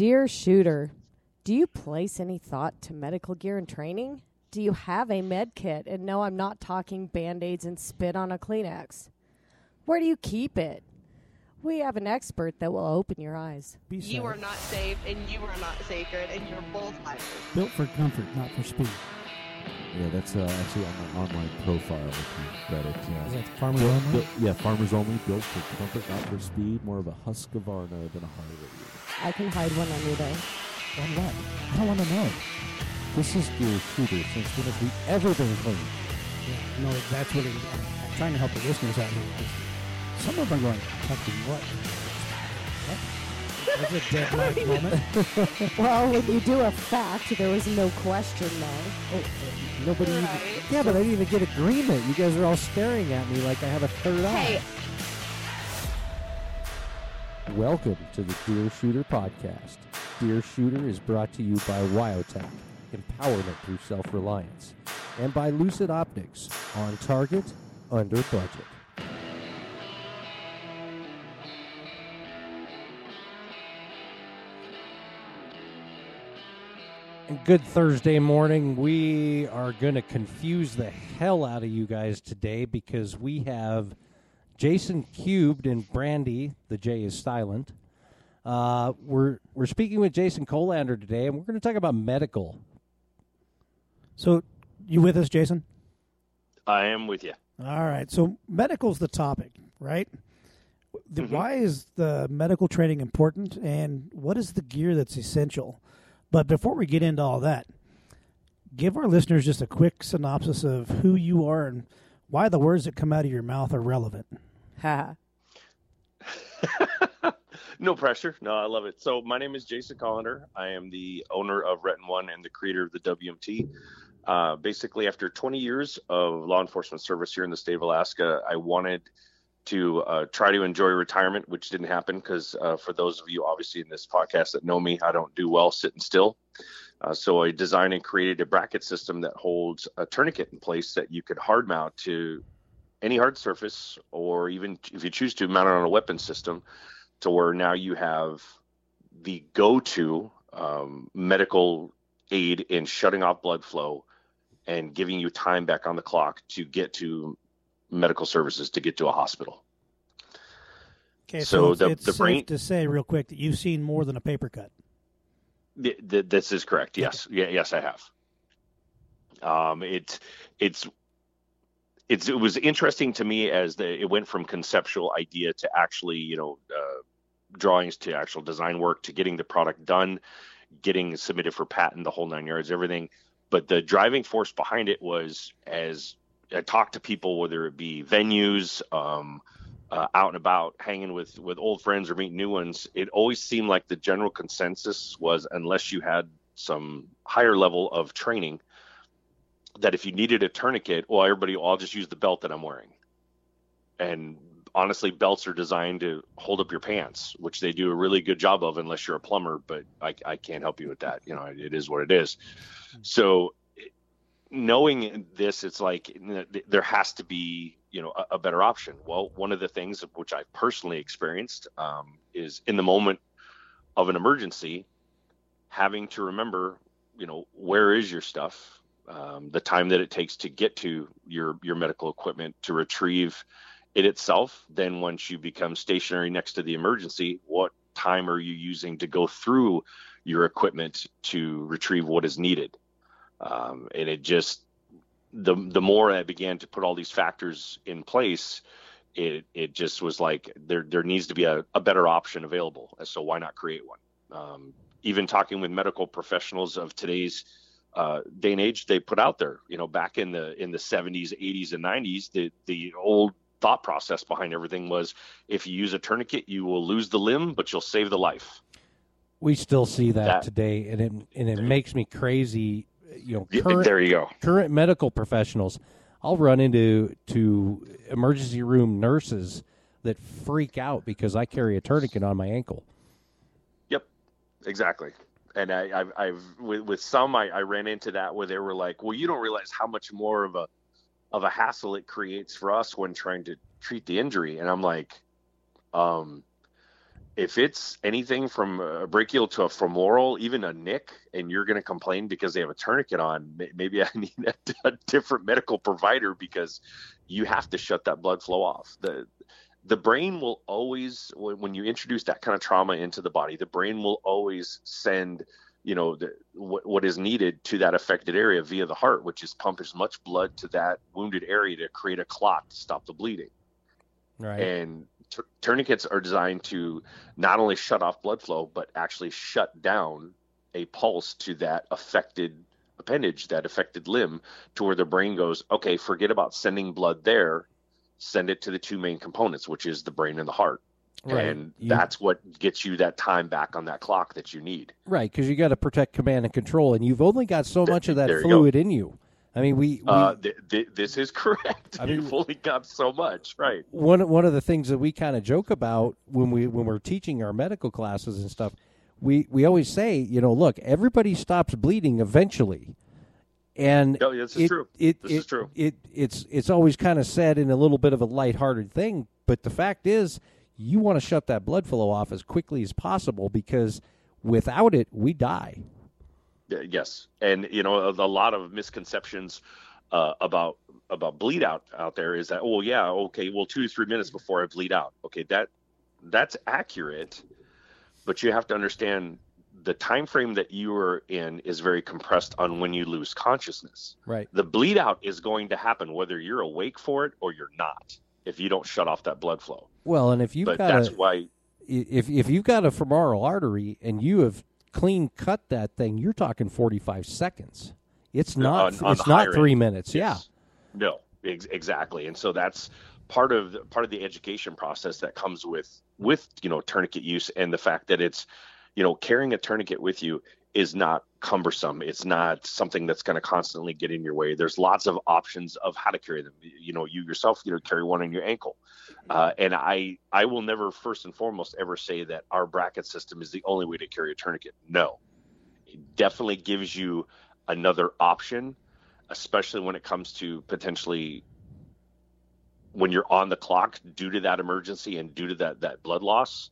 Dear shooter, do you place any thought to medical gear and training? Do you have a med kit? And no, I'm not talking band aids and spit on a Kleenex. Where do you keep it? We have an expert that will open your eyes. Be You are not safe, and you are not sacred, and you're both liars. built for comfort, not for speed. Yeah, that's uh, actually on my online profile if you read it. Yeah. Is that farmers Built- only? built- yeah, farmers only, built for comfort, not for speed. More of a Husqvarna than a Harley. I can hide one under there. On what? I don't want to know. This is your shooter since when have we ever been clean? Yeah, no, that's what it, I'm, I'm trying to help the listeners out here. Some of them are going, fucking what? What? That's a deadline moment. Well, when you do a fact, there was no question there. Oh, nobody. Even, yeah, but I didn't even get agreement. You guys are all staring at me like I have a third Hey, eye. Welcome to the Deer Shooter podcast. Deer Shooter is brought to you by Wyotech, empowerment through self-reliance, and by Lucid Optics, on target, under budget. Good Thursday morning. We are going to confuse the hell out of you guys today because we have Jason Cubed and Brandy. The J is silent. Uh, we're we're speaking with Jason Kollander today, and we're going to talk about medical. So, you with us, Jason? I am with you. All right. So, medical's the topic, right? The, Mhm. Why is the medical training important, and what is the gear that's essential? But before we get into all that, give our listeners just a quick synopsis of who you are and why the words that come out of your mouth are relevant. Ha. no pressure. No, I love it. So my name is Jason Kollander. I am the owner of Retten1 and the creator of the WMT. Uh, basically, after 20 years of law enforcement service here in the state of Alaska, I wanted to uh, try to enjoy retirement, which didn't happen because uh, for those of you obviously in this podcast that know me, I don't do well sitting still. Uh, so I designed and created a bracket system that holds a tourniquet in place that you could hard mount to any hard surface, or even if you choose to mount it on a weapon system, to where now you have the go-to um, medical aid in shutting off blood flow and giving you time back on the clock to get to medical services to get to a hospital. Okay, So it's, the- it's the safe to say real quick that you've seen more than a paper cut. Th- th- this is correct. Yes. Yeah. Yes, I have. Um, it's it's it's it was interesting to me as the it went from conceptual idea to actually you know uh, drawings to actual design work to getting the product done, getting submitted for patent, the whole nine yards, everything. But the driving force behind it was as I talked to people, whether it be venues, um, uh, out and about, hanging with with old friends or meeting new ones. It always seemed like the general consensus was, unless you had some higher level of training, that if you needed a tourniquet, well, everybody, well, I'll just use the belt that I'm wearing. And honestly, belts are designed to hold up your pants, which they do a really good job of, unless you're a plumber. But I, I can't help you with that. You know, it is what it is. So, knowing this, it's like there has to be, you know, a, a better option. Well, one of the things which I personally experienced um, is in the moment of an emergency, having to remember, you know, where is your stuff, um, the time that it takes to get to your your medical equipment to retrieve it itself. Then once you become stationary next to the emergency, what time are you using to go through your equipment to retrieve what is needed? Um, and it just the the more I began to put all these factors in place, it it just was like there there needs to be a, a better option available. So why not create one? Um, even talking with medical professionals of today's uh, day and age, they put out there, you know, back in the in the 70s, 80s, and 90s, the the old thought process behind everything was if you use a tourniquet, you will lose the limb, but you'll save the life. We still see that, That- today, and it and it makes me crazy. You know, current, there you go. current medical professionals. I'll run into to emergency room nurses that freak out because I carry a tourniquet on my ankle. Yep, exactly. And I, I've, I've with, with some, I, I ran into that where they were like, "Well, you don't realize how much more of a of a hassle it creates for us when trying to treat the injury." And I'm like, um, if it's anything from a brachial to a femoral, even a nick, and you're going to complain because they have a tourniquet on, maybe I need a, a different medical provider because you have to shut that blood flow off. The the brain will always when, you introduce that kind of trauma into the body, the brain will always send you know the, what, what is needed to that affected area via the heart, which is pump as much blood to that wounded area to create a clot to stop the bleeding Right. and t- tourniquets are designed to not only shut off blood flow but actually shut down a pulse to that affected appendage that affected limb to where the brain goes okay forget about sending blood there send it to the two main components which is the brain and the heart right. and You- that's what gets you that time back on that clock that you need Right, because you got to protect command and control, and you've only got so There- much of that there you go. fluid in you. I mean, we, we uh, th- th- this is correct I mean- you've only got so much right one one of the things that we kind of joke about when we when we're teaching our medical classes and stuff, we we always say, you know, look, everybody stops bleeding eventually, and No, this is it, true. It, This it, is true. It it's it's always kind of said in a little bit of a lighthearted thing, but the fact is, you want to shut that blood flow off as quickly as possible because without it, we die. Yeah, Yes, and you know a, a lot of misconceptions uh, about about bleed out out there is that oh yeah okay well two to three minutes before I bleed out okay that that's accurate, but you have to understand the time frame that you are in is very compressed on when you lose consciousness. Right. The bleed out is going to happen whether you're awake for it or you're not if you don't shut off that blood flow. Well, and if you've but got that's a, why if if you've got a femoral artery and you have clean cut that thing, you're talking 45 seconds. It's not on- on it's not 3 end. minutes. Yes. No, ex- exactly. And so that's part of part of the education process that comes with with you know tourniquet use and the fact that it's you know carrying a tourniquet with you is not cumbersome. It's not something that's going to constantly get in your way. There's lots of options of how to carry them. You know, you yourself, you know, carry one on your ankle. Uh, and I, I will never, first and foremost, ever say that our bracket system is the only way to carry a tourniquet. No, it definitely gives you another option, especially when it comes to potentially when you're on the clock due to that emergency and due to that that blood loss.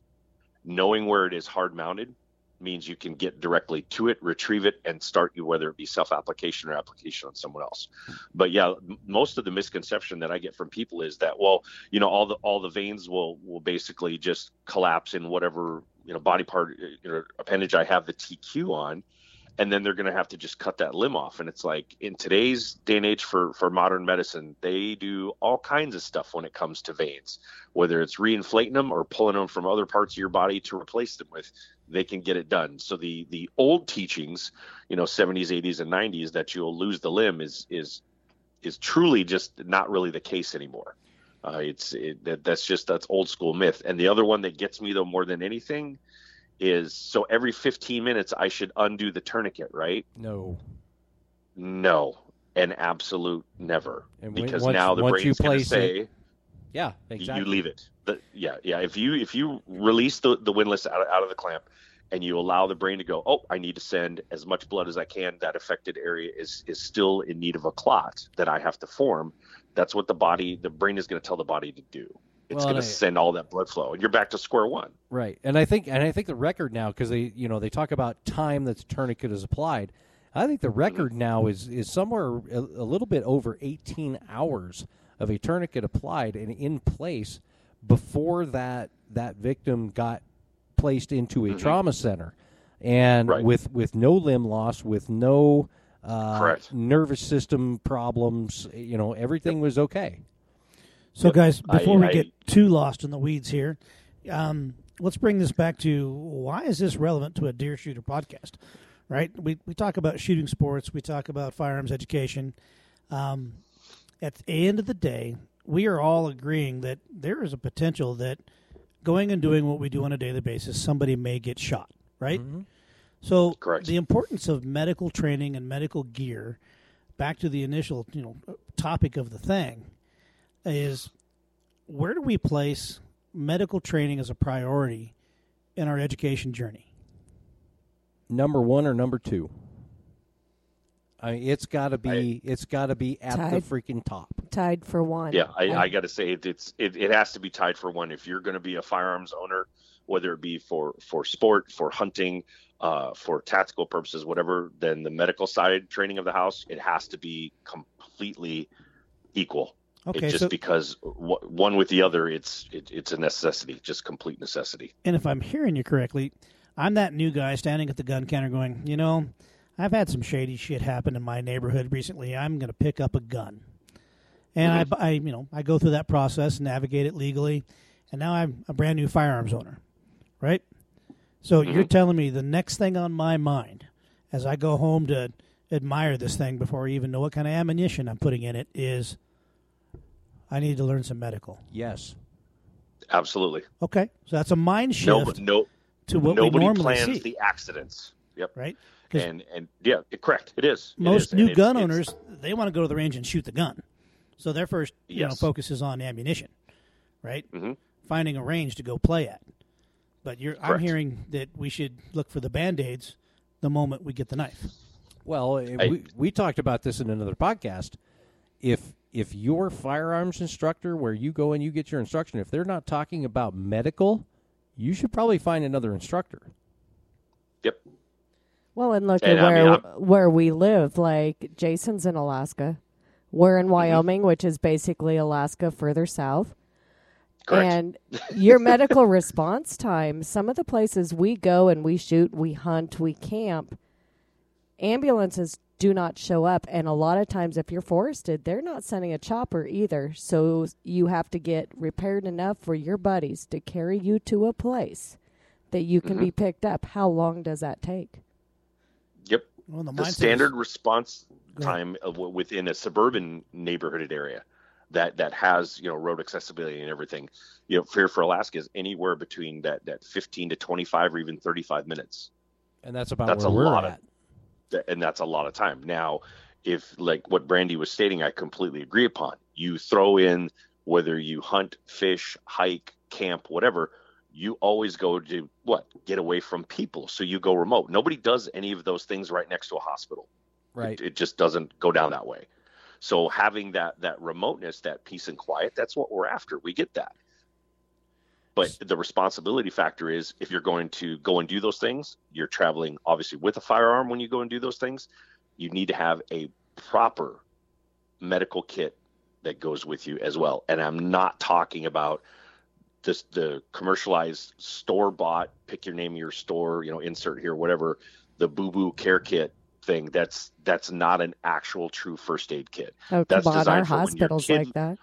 Knowing where it is hard mounted means you can get directly to it, retrieve it, and start you whether it be self application or application on someone else. But yeah, most of the misconception that I get from people is that well, you know, all the all the veins will will basically just collapse in whatever you know body part uh, you know, appendage I have the TQ on, and then they're going to have to just cut that limb off. And it's like in today's day and age for for modern medicine, they do all kinds of stuff when it comes to veins, whether it's reinflating them or pulling them from other parts of your body to replace them with. They can get it done. So the the old teachings, you know, 70s, 80s, and 90s that you'll lose the limb is is is truly just not really the case anymore. Uh, it's it, that, that's just that's old school myth. And the other one that gets me though more than anything is so every 15 minutes I should undo the tourniquet, right? No. No, an absolute never. And because once- now the brain's going to say Yeah, exactly. you leave it. The, yeah, yeah. If you if you release the the windlass out of, out of the clamp and you allow the brain to go, oh, I need to send as much blood as I can. That affected area is is still in need of a clot that I have to form. That's what the body, the brain is going to tell the body to do. It's Well, going to send all that blood flow, and you're back to square one. Right, and I think and I think the record now because they you know they talk about time that the tourniquet is applied. I think the record mm-hmm. now is is somewhere a, a little bit over 18 hours of a tourniquet applied and in place before that that victim got placed into a trauma center, and Right. with with no limb loss, with no uh, nervous system problems. You know everything was okay. So, guys, I- before we I- get too lost in the weeds here, um, let's bring this back to why is this relevant to a deer shooter podcast? Right? We we talk about shooting sports, we talk about firearms education. Um, at the end of the day, we are all agreeing that there is a potential that going and doing what we do on a daily basis, somebody may get shot. Right? Mm-hmm. So, Correct. the importance of medical training and medical gear. Back to the initial, you know, topic of the thing is where do we place medical training as a priority in our education journey? Number one or number two. I mean, it's got to be it's got to be at the freaking top. Tied for one. Yeah, I, I got to say it, it's it, it has to be tied for one. If you're going to be a firearms owner whether it be for for sport, for hunting, uh, for tactical purposes, whatever, then the medical side training of the house, it has to be completely equal. Okay, It just so because w- one with the other, it's it, it's a necessity, just complete necessity. and if I'm hearing you correctly, I'm that new guy standing at the gun counter going, you know, I've had some shady shit happen in my neighborhood recently. I'm going to pick up a gun. And I, mm-hmm. I, you know, I go through that process, navigate it legally, and now I'm a brand new firearms owner, right? So mm-hmm. you're telling me the next thing on my mind, as I go home to admire this thing before I even know what kind of ammunition I'm putting in it, is I need to learn some medical. Yes. Absolutely. Okay, so that's a mind shift no, to what we nobody normally plans see, the accidents. Yep. Right. And and yeah, it, correct. It is. Most is. And new it's- gun it's- owners they want to go to the range and shoot the gun so their first you know focus is on ammunition right Mhm. finding a range to go play at but you're i'm hearing that we should look for the band-aids the moment we get the knife Well, uh, we, we talked about this in another podcast. If if your firearms instructor, where you go and you get your instruction, if they're not talking about medical, you should probably find another instructor. Yep. Well, and look And at where where we live. Like Jason's in Alaska. We're Mm-hmm. in Wyoming, which is basically Alaska further south. Correct. And your medical response time, some of the places we go and we shoot, we hunt, we camp, ambulances do not show up. And a lot of times, if you're forested, they're not sending a chopper either. So you have to get repaired enough for your buddies to carry you to a place that you can Mm-hmm. be picked up. How long does that take? Yep. well the, the mindset is- standard response time of, within a suburban neighborhooded area that that has you know road accessibility and everything you know fear for alaska is anywhere between that that 15 to 25 or even 35 minutes And that's about That's a lot of- at. Th- and that's a lot of time now if like what brandy was stating i completely agree upon you throw in whether you hunt fish hike camp whatever you always go to what get away from people so you go remote nobody does any of those things right next to a hospital Right. it, it just doesn't go down that way. So having that that remoteness, that peace and quiet, that's what we're after. We get that. But the responsibility factor is if you're going to go and do those things, you're traveling obviously with a firearm when you go and do those things. You need to have a proper medical kit that goes with you as well. And I'm not talking about this the commercialized store bought, pick your name of your store, you know, insert here, whatever, the boo boo care kit thing. That's that's not an actual true first aid kit. Oh, That's on, our designed for when your hospitals kid- like that.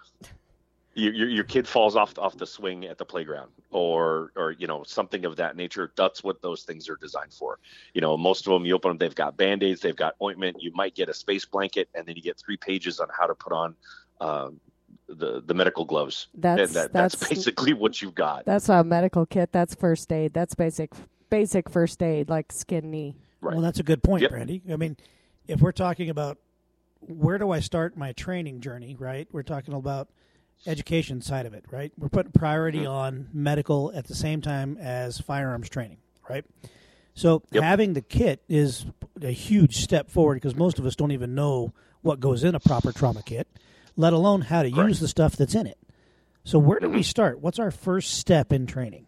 Your, your your kid falls off off the swing at the playground or or you know something of that nature. That's what those things are designed for. You know, most of them you open them, they've got band-aids, they've got ointment. You might get a space blanket, and then you get three pages on how to put on um, the the medical gloves. That's and that, that's, that's basically what you've got. that's a medical kit. That's first aid. That's basic basic first aid, like skin knee. Right. well that's a good point Yep. brandy i mean if we're talking about where do i start my training journey right we're talking about education side of it right we're putting priority Mm-hmm. on medical at the same time as firearms training right so Yep. having the kit is a huge step forward because most of us don't even know what goes in a proper trauma kit let alone how to Correct. use the stuff that's in it so where do we mm-hmm. start what's our first step in training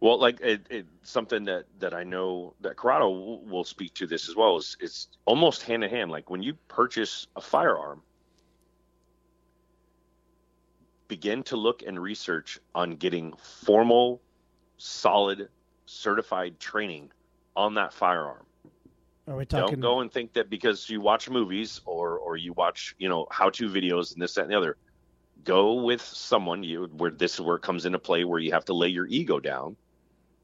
Well, like it, it, something that, that I know that Corrado will, will speak to this as well is it's almost hand in hand. Like when you purchase a firearm, begin to look and research on getting formal, solid, certified training on that firearm. Are we talking Don't go and think that because you watch movies or or you watch you know how to videos and this that and the other. Go with someone you where this is where it comes into play where you have to lay your ego down.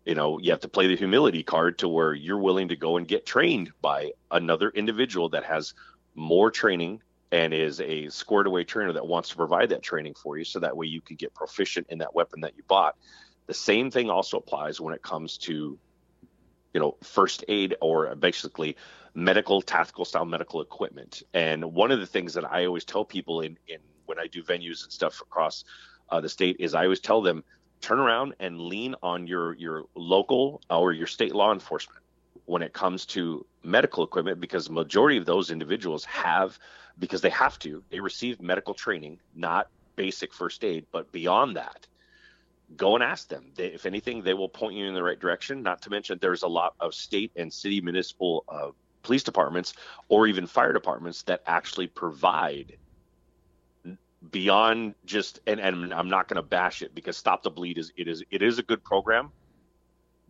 You know you have to play the humility card to where you're willing to go and get trained by another individual that has more training and is a squared away trainer that wants to provide that training for you so that way you can get proficient in that weapon that you bought. The same thing also applies when it comes to you know first aid or basically medical tactical style medical equipment. And one of the things that i always tell people in, in when i do venues and stuff across uh, the state is i always tell them turn around and lean on your your local or your state law enforcement when it comes to medical equipment because the majority of those individuals have because they have to they receive medical training not basic first aid but beyond that go and ask them. They, if anything, they will point you in the right direction. Not to mention, there's a lot of state and city municipal uh, police departments or even fire departments that actually provide beyond just and, and I'm not going to bash it because Stop the Bleed is it is it is a good program,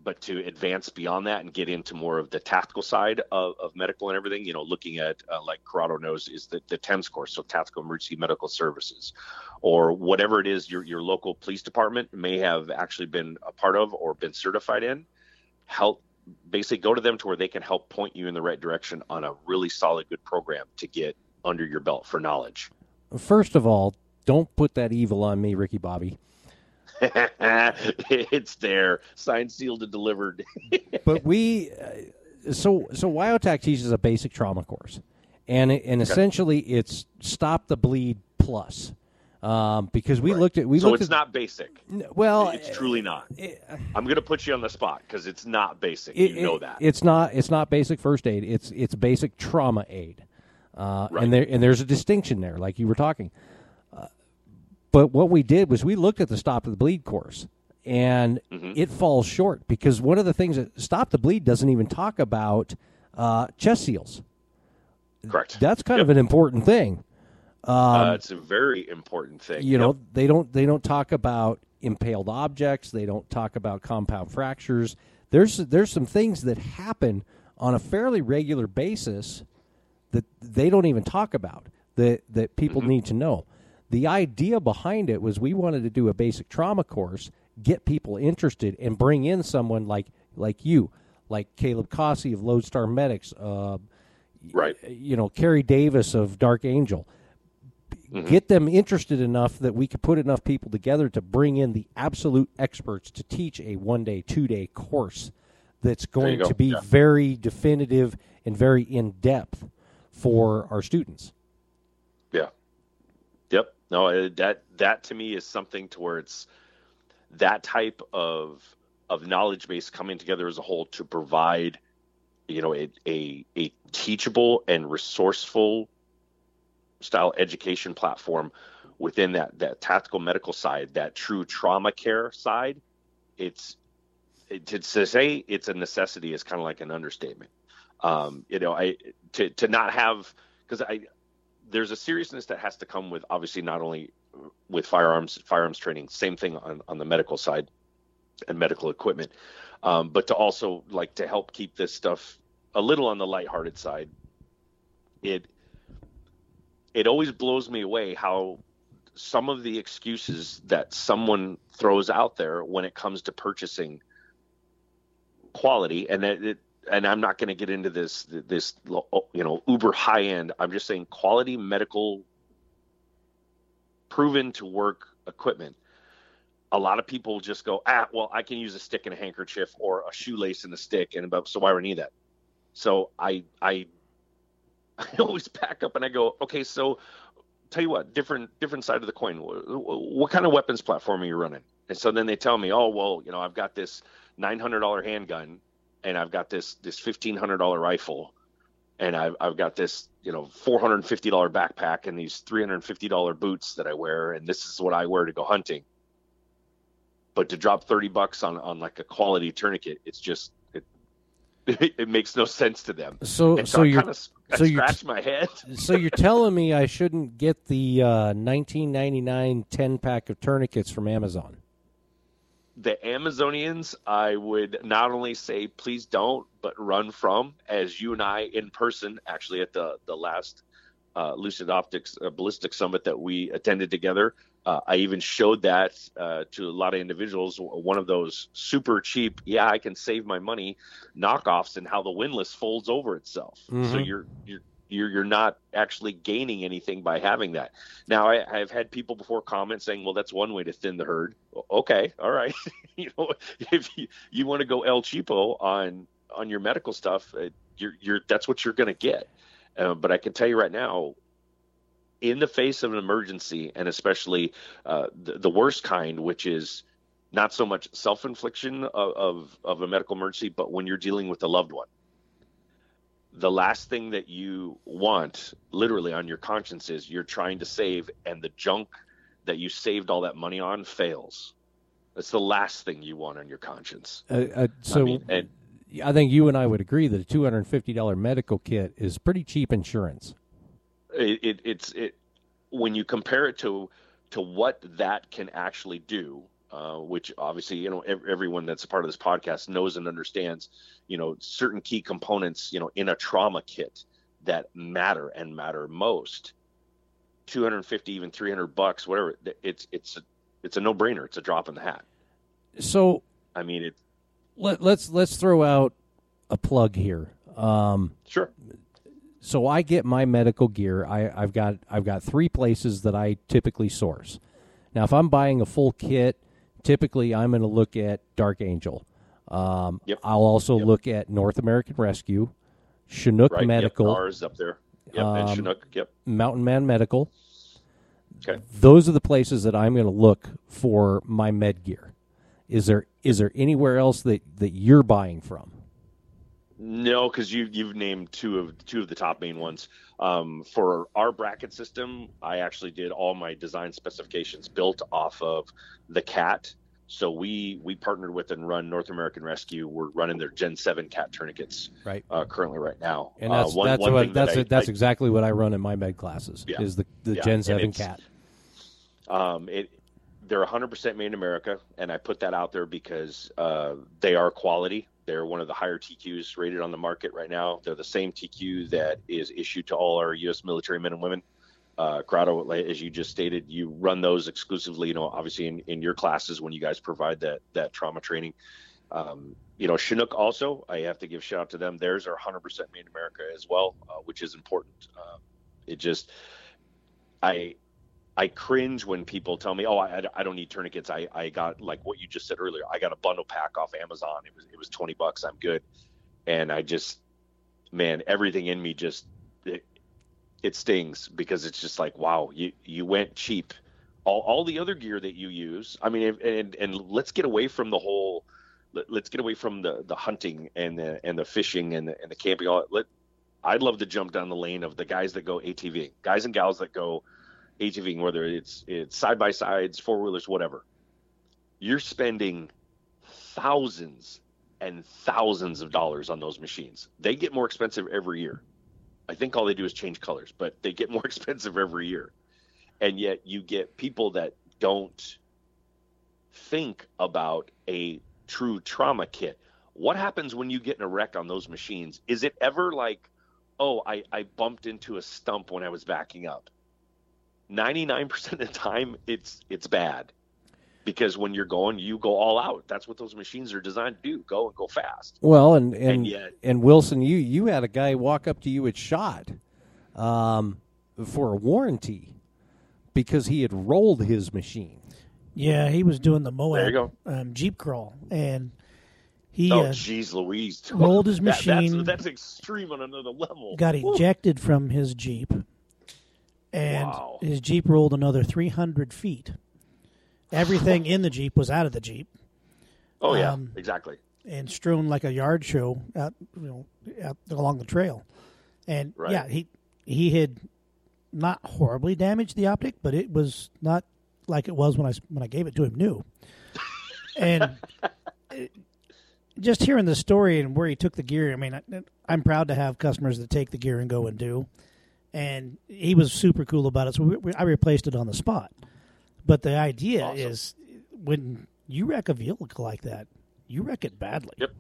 but to advance beyond that and get into more of the tactical side of, of medical and everything, you know, looking at uh, like Corrado knows is the, the TEMS course, so Tactical Emergency Medical Services, or whatever it is your your local police department may have actually been a part of or been certified in. Help basically go to them to where they can help point you in the right direction on a really solid good program to get under your belt for knowledge. First of all, don't put that evil on me, Ricky Bobby. it's there, signed, sealed, and delivered. but we, uh, so so WyoTech teaches a basic trauma course, and and essentially it's stop the bleed plus. Um, because we Right. looked at we looked so looked it's at not basic. well it's truly not. it- I'm going to put you on the spot because it's not basic. it- you know it- that. it's not it's not basic first aid. It's it's basic trauma aid, uh, Right. and there and there's a distinction there, like you were talking. Uh, but what we did was we looked at the stop the bleed course, and Mm-hmm. it falls short because one of the things that stop the bleed doesn't even talk about uh, chest seals. Correct. That's kind Yep. of an important thing. uh, it's a very important thing. um, you know they don't they don't talk about impaled objects they don't talk about compound fractures there's there's some things that happen on a fairly regular basis that they don't even talk about that that people need to know the idea behind it was we wanted to do a basic trauma course get people interested and bring in someone like like you like Caleb Causey of Lone Star Medics uh, right. you know Kerry Davis of Dark Angel Mm-hmm. get them interested enough that we could put enough people together to bring in the absolute experts to teach a one day, two day course that's going go. to be Yeah. very definitive and very in depth for our students. No, uh, that that to me is something to where it's that type of of knowledge base coming together as a whole to provide, you know, a a, a teachable and resourceful style education platform within that that tactical medical side, that true trauma care side. It's it, to, to say it's a necessity is kind of like an understatement. Um, you know, I to to not have because I there's a seriousness that has to come with obviously not only with firearms firearms training same thing on, on the medical side and medical equipment um, but to also like to help keep this stuff a little on the lighthearted side it it always blows me away how some of the excuses that someone throws out there when it comes to purchasing quality and that it and I'm not going to get into this this you know uber high end. I'm just saying quality medical proven to work equipment. A lot of people just go, ah, well, I can use a stick and a handkerchief or a shoelace and a stick, and about so why would I need that? So I I I always back up and I go, okay, so tell you what, different different side of the coin. What, what kind of weapons platform are you running? And so then they tell me, oh well, you know, I've got this nine hundred dollar handgun and I've got this this fifteen hundred dollar rifle, and I've I've got this you know four hundred and fifty dollar backpack and these three hundred and fifty dollar boots that I wear, and this is what I wear to go hunting. But to drop thirty bucks on on like a quality tourniquet, it's just it it, makes no sense to them. So, And so, I you're kind of so you're- scratch my head. so you're telling me I shouldn't get the uh, 1999 10 pack of tourniquets from Amazon? The Amazonians, I would not only say please don't, but run from. As you and I in person, actually at the the last uh, Lucid Optics uh, Ballistic Summit that we attended together, uh, I even showed that uh, to a lot of individuals. One of those super cheap, yeah, I can save my money knockoffs, and how the windlass folds over itself. So Mhm. you're you're you're you're not actually gaining anything by having that. Now I, I've had people before comment saying, "Well, that's one way to thin the herd." Okay, all right. you know, if you, you want to go El Cheapo on on your medical stuff, uh, you're you're that's what you're going to get. Uh, but I can tell you right now, in the face of an emergency, and especially uh, the, the worst kind, which is not so much self-infliction of, of of a medical emergency, but when you're dealing with a loved one the last thing that you want literally on your conscience is you're trying to save and the junk that you saved all that money on fails that's the last thing you want on your conscience. Uh, uh, so I mean, and I think you and I would agree that a two hundred and fifty dollar medical kit is pretty cheap insurance. it, it it's it when you compare it to to what that can actually do uh, which obviously you know ev- everyone that's a part of this podcast knows and understands you know certain key components you know in a trauma kit that matter and matter most 250 even 300 bucks whatever it's it's a, it's a no-brainer it's a drop in the hat So i mean it let, let's let's throw out a plug here. Um, sure so I get my medical gear. I, I've got I've got three places that I typically source. Now, if I'm buying a full kit, typically I'm going to look at Dark Angel. Um, Yep. I'll also Yep. look at North American Rescue, Chinook right Medical, yep, up there yep and Um, chinook yep Mountain Man Medical. okay Those are the places that I'm going to look for my med gear. Is there is there anywhere else that, that you're buying from? No, because you you've named two of two of the top main ones. Um, for our bracket system, I actually did all my design specifications built off of the cat. So we we partnered with and run North American Rescue. We're running their Gen Seven cat tourniquets Right. uh, currently right now. And that's uh, one, that's one what that that's I- that's I- exactly what I run in my med classes. Yeah. Is the the Yeah, Gen Seven cat. Um, it they're 100% made in America, and I put that out there because uh, they are quality. They're one of the higher TQs rated on the market right now. They're the same TQ that is issued to all our U.S. military men and women. Uh, Corrado, as you just stated, you run those exclusively. You know, obviously in, in your classes when you guys provide that that trauma training. Um, you know, Chinook also, I have to give shout out to them. Theirs are 100% made in America as well, uh, which is important. Um, it just, I, I cringe when people tell me, "Oh, I, I don't need tourniquets. I, I got like what you just said earlier. I got a bundle pack off Amazon. It was it was twenty bucks. I'm good." And I just, man, everything in me just it, it stings because it's just like, wow, you you went cheap. All all the other gear that you use. I mean, and and let's get away from the whole. Let, let's get away from the the hunting and the and the fishing and the and the camping. All let. I'd love to jump down the lane of the guys that go ATV, guys and gals that go ATVing, whether it's it's side by sides, four wheelers, whatever. You're spending thousands and thousands of dollars on those machines. They get more expensive every year. I think all they do is change colors, but they get more expensive every year. And yet you get people that don't think about a true trauma kit. What happens when you get in a wreck on those machines? Is it ever like, oh, I, I bumped into a stump when I was backing up? 99% of the time it's it's bad because when you're going you go all out that's what those machines are designed to do go and go fast Well, and and And yet- and Wilson, you you had a guy walk up to you at shot, um, for a warranty, because he had rolled his machine. Yeah, he was doing the Moab There you go. Um, Jeep crawl, and he oh uh, jeez louise rolled his That- that's- machine. that's, extreme on another level got Woo. ejected from his Jeep, and Wow. his Jeep rolled another 300 feet. Everything in the Jeep was out of the Jeep oh yeah um, exactly and strewn like a yard show out, you know, out along the trail. And Right. yeah, he he had not horribly damaged the optic, but it was not like it was when I when I gave it to him new. And it- just hearing the story and where he took the gear, I mean, I, I'm proud to have customers that take the gear and go and do. And he was super cool about it, so we, we, I replaced it on the spot. But the idea Awesome. is when you wreck a vehicle like that, you wreck it badly. Yep.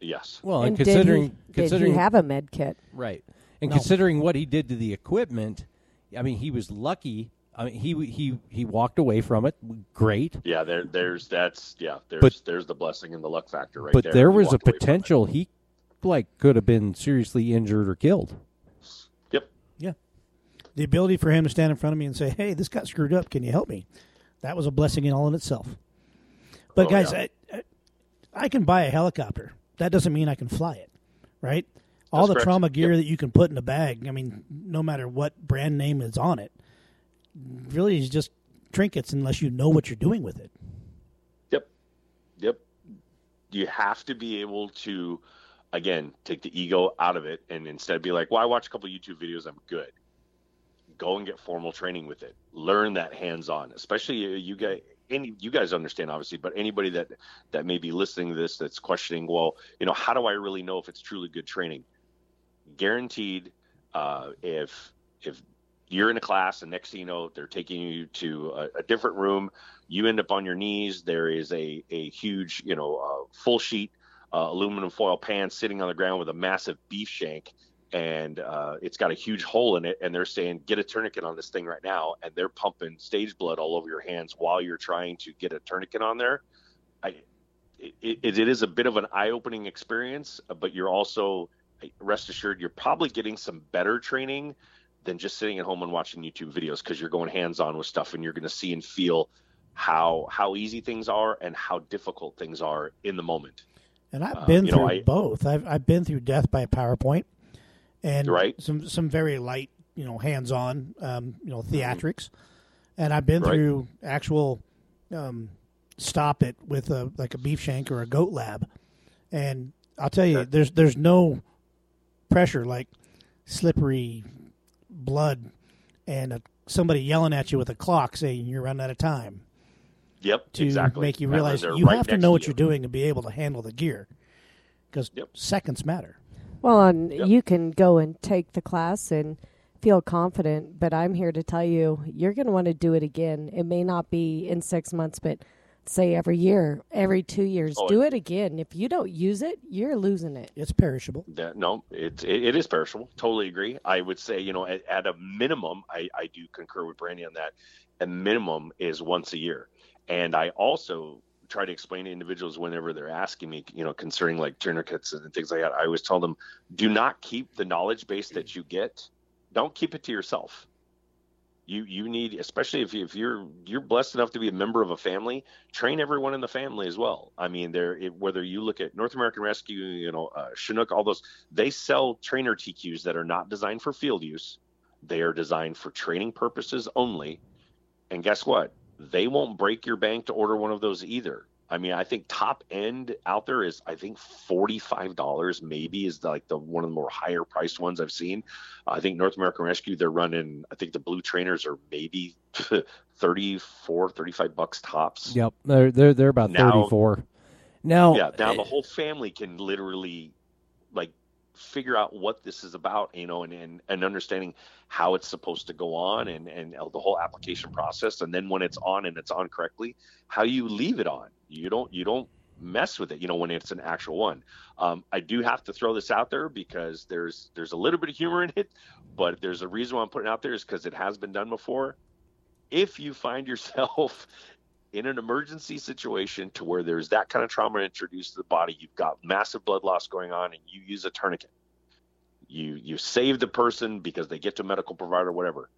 yes Well, and, and considering did he, considering did he have a med kit? right, and No. considering what he did to the equipment, I mean, he was lucky. I mean, he he he walked away from it. Great, yeah there there's that's yeah there's But- there's the blessing and the luck factor right but there there was a walked away from it. potential he like could have been seriously injured or killed. Yeah. The ability for him to stand in front of me and say, "Hey, this got screwed up. Can you help me?" That was a blessing in all in itself. But Oh, guys, yeah. I, I, I can buy a helicopter. That doesn't mean I can fly it, right? all That's the correct. trauma gear Yep. that you can put in a bag. I mean, no matter what brand name is on it, really is just trinkets unless you know what you're doing with it. Yep. Yep. You have to be able to, again, take the ego out of it and instead be like, well, I watch a couple YouTube videos, I'm good. Go and get formal training with it. Learn that hands on, especially you, you get, any you guys understand obviously, but anybody that that may be listening to this that's questioning, well, you know, how do I really know if it's truly good training? Guaranteed, uh, if if you're in a class and next thing you know they're taking you to a, a different room, you end up on your knees. There is a a huge you know uh, full sheet uh, aluminum foil pan sitting on the ground with a massive beef shank and uh, it's got a huge hole in it and they're saying get a tourniquet on this thing right now and they're pumping stage blood all over your hands while you're trying to get a tourniquet on there. I, it, it is a bit of an eye-opening experience but you're also rest assured you're probably getting some better training than just sitting at home and watching youtube videos because you're going hands-on with stuff and you're going to see and feel how how easy things are and how difficult things are in the moment and I've been Uh, you know, through I- both. I've I've been through death by PowerPoint, and Right. some some very light, you know, hands-on, um, you know, theatrics, and I've been Mm-hmm. Right. through actual um, stop it with a like a beef shank or a goat lab, and I'll tell you, there's there's no pressure like slippery blood and a, somebody yelling at you with a clock saying you're running out of time yep to exactly make you realize you right have to know what you. you're doing and be able to handle the gear because Yep. seconds matter. Well, and Yep. you can go and take the class and feel confident, but I'm here to tell you, you're going to want to do it again. It may not be in six months, but say every year, every two years, Oh, do it again. If you don't use it, you're losing it. It's perishable. That, no, it, it it is perishable. Totally agree. I would say, you know, at, at a minimum, I, I do concur with Brandy on that. A minimum is once a year, and I also try to explain to individuals whenever they're asking me, you know, concerning like tourniquets and things like that. I always tell them, do not keep the knowledge base that you get. Don't keep it to yourself. You you need, especially if you, if you're you're blessed enough to be a member of a family, train everyone in the family as well. I mean, there whether you look at North American Rescue, you know, uh, Chinook, all those, they sell trainer TQs that are not designed for field use. They are designed for training purposes only. And guess what? They won't break your bank to order one of those either. I mean, I think top end out there is I think forty five dollars maybe is like the one of the more higher priced ones I've seen. I think North American Rescue they're running. I think the blue trainers are maybe 34, 35 bucks tops. Yep, they're they're they're about Now- thirty four. Now, yeah now eh, the whole family can literally like figure out what this is about you know and, and and understanding how it's supposed to go on and and the whole application process. And then when it's on and it's on correctly how you leave it on. You don't you don't mess with it you know when it's an actual one. Um, i do have to throw this out there because there's there's a little bit of humor in it but there's a reason why i'm putting it out there is because it has been done before. If you find yourself in an emergency situation to where there's that kind of trauma introduced to the body, you've got massive blood loss going on, and you use a tourniquet. You you save the person because they get to a medical provider, whatever.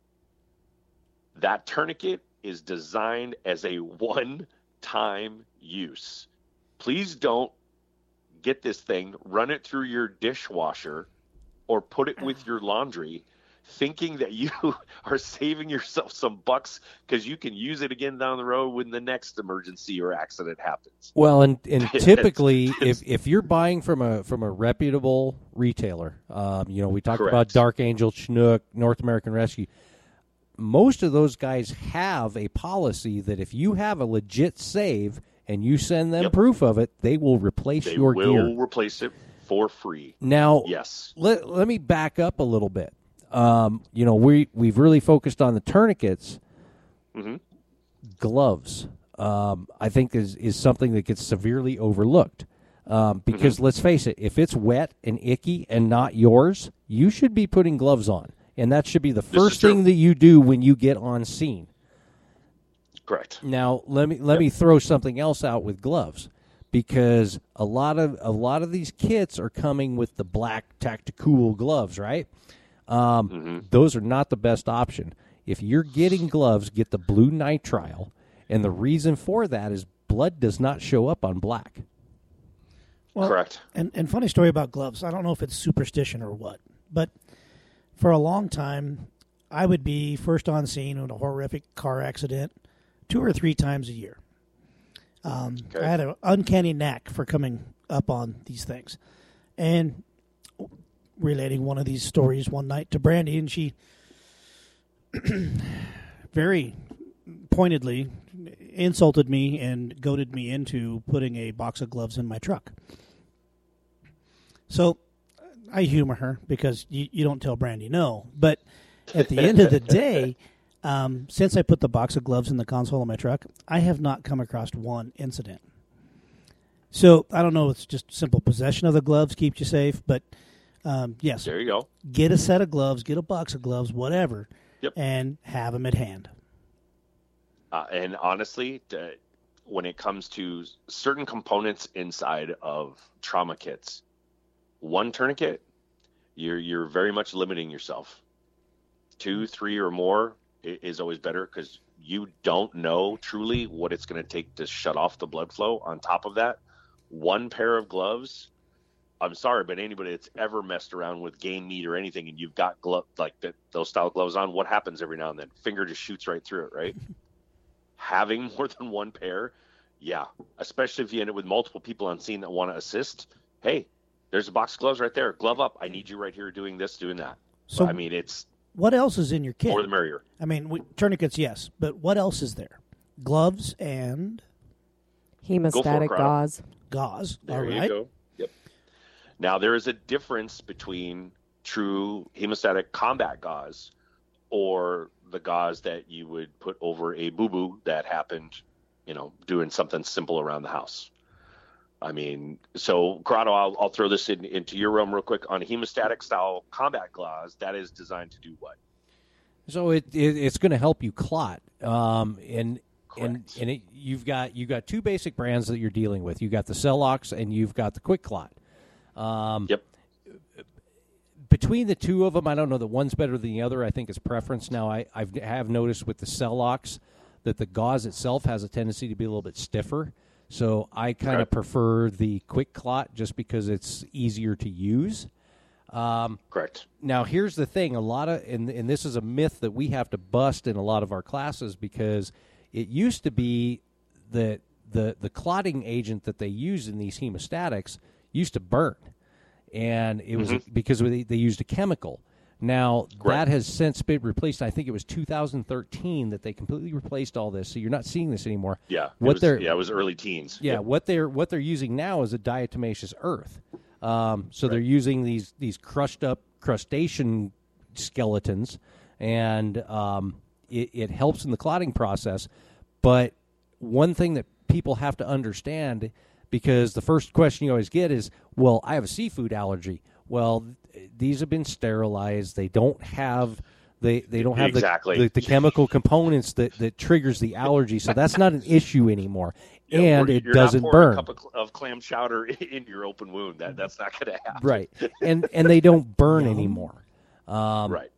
That tourniquet is designed as a one-time use. Please don't get this thing, run it through your dishwasher, or put it with your laundry thinking that you are saving yourself some bucks because you can use it again down the road when the next emergency or accident happens. Well, and, and typically, if, if you're buying from a from a reputable retailer, um, you know, we talked about Dark Angel, Chinook, North American Rescue. Most of those guys have a policy that if you have a legit save and you send them Yep. proof of it, they will replace They your will gear. Will replace it for free. Now, Yes. let, let me back up a little bit. Um, you know, we we've really focused on the tourniquets. Mhm. Gloves, um, I think, is is something that gets severely overlooked. Um, because Mm-hmm. let's face it, if it's wet and icky and not yours, you should be putting gloves on, and that should be the first thing that you do when you get on scene. Correct. Now let me let me throw something else out with gloves because a lot of a lot of these kits are coming with the black tactical gloves, right? Um, Mm-hmm. Those are not the best option. If you're getting gloves, get the blue nitrile, and the reason for that is blood does not show up on black. Well, Correct. And and funny story about gloves. I don't know if it's superstition or what, but for a long time, I would be first on scene in a horrific car accident two or three times a year. Um, Okay. I had an uncanny knack for coming up on these things, and relating one of these stories one night to Brandy, and she very pointedly insulted me and goaded me into putting a box of gloves in my truck. So I humor her because you, you don't tell Brandy no. But at the end of the day, um, since I put the box of gloves in the console of my truck, I have not come across one incident. So I don't know. It's just simple possession of the gloves keeps you safe, but um, yes, There you go. get a set of gloves, get a box of gloves, whatever, Yep. and have them at hand. Uh, and honestly, t- when it comes to certain components inside of trauma kits, one tourniquet, you're you're very much limiting yourself. Two, three, or more is always better because you don't know truly what it's going to take to shut off the blood flow. On top of that, one pair of gloves. I'm sorry, but anybody that's ever messed around with game meat or anything, and you've got glove like that, those style gloves on, what happens every now and then? Finger just shoots right through it, right? having more than one pair, yeah, especially if you end up with multiple people on scene that want to assist. Hey, there's a box of gloves right there. Glove up. I need you right here doing this, doing that. So I mean, it's what else is in your kit? more the merrier. I mean, we, tourniquets, yes, but what else is there? Gloves and Hemostatic Corrado. gauze. gauze. There all you right. go. Now there is a difference between true hemostatic combat gauze or the gauze that you would put over a boo boo that happened, you know, doing something simple around the house. I mean, so Corrado, I'll, I'll throw this in, into your realm real quick on hemostatic style combat gauze. That is designed to do what? So it, it it's going to help you clot. Um, and and Correct. and it, you've got you've got two basic brands that you're dealing with. You got the Celox and you've got the QuikClot. Um, Yep. Between the two of them, I don't know that one's better than the other. I think it's preference. Now, I I've, have noticed with the Celox that the gauze itself has a tendency to be a little bit stiffer. So I kind of Okay. prefer the QuikClot just because it's easier to use. Um, Correct. now here's the thing a lot of and, and this is a myth that we have to bust in a lot of our classes because it used to be that the the clotting agent that they use in these hemostatics used to burn and it was because they, they used a chemical now that has since been replaced i think it was 2013 that they completely replaced all this so you're not seeing this anymore Yeah. what was- they're yeah, it was early teens. yeah, what they're what they're using now is a diatomaceous earth. Um, so they're using these these crushed up crustacean skeletons, and um, it, it helps in the clotting process. But one thing that people have to understand, because the first question you always get is, "Well, I have a seafood allergy." Well, th- these have been sterilized. They don't have they, they don't have Exactly. the, the, the chemical components that, that triggers the allergy, so that's not an issue anymore, and it doesn't burn. A cup of, of clam chowder into your open wound. That that's not going to happen. right and and they don't burn anymore um, right.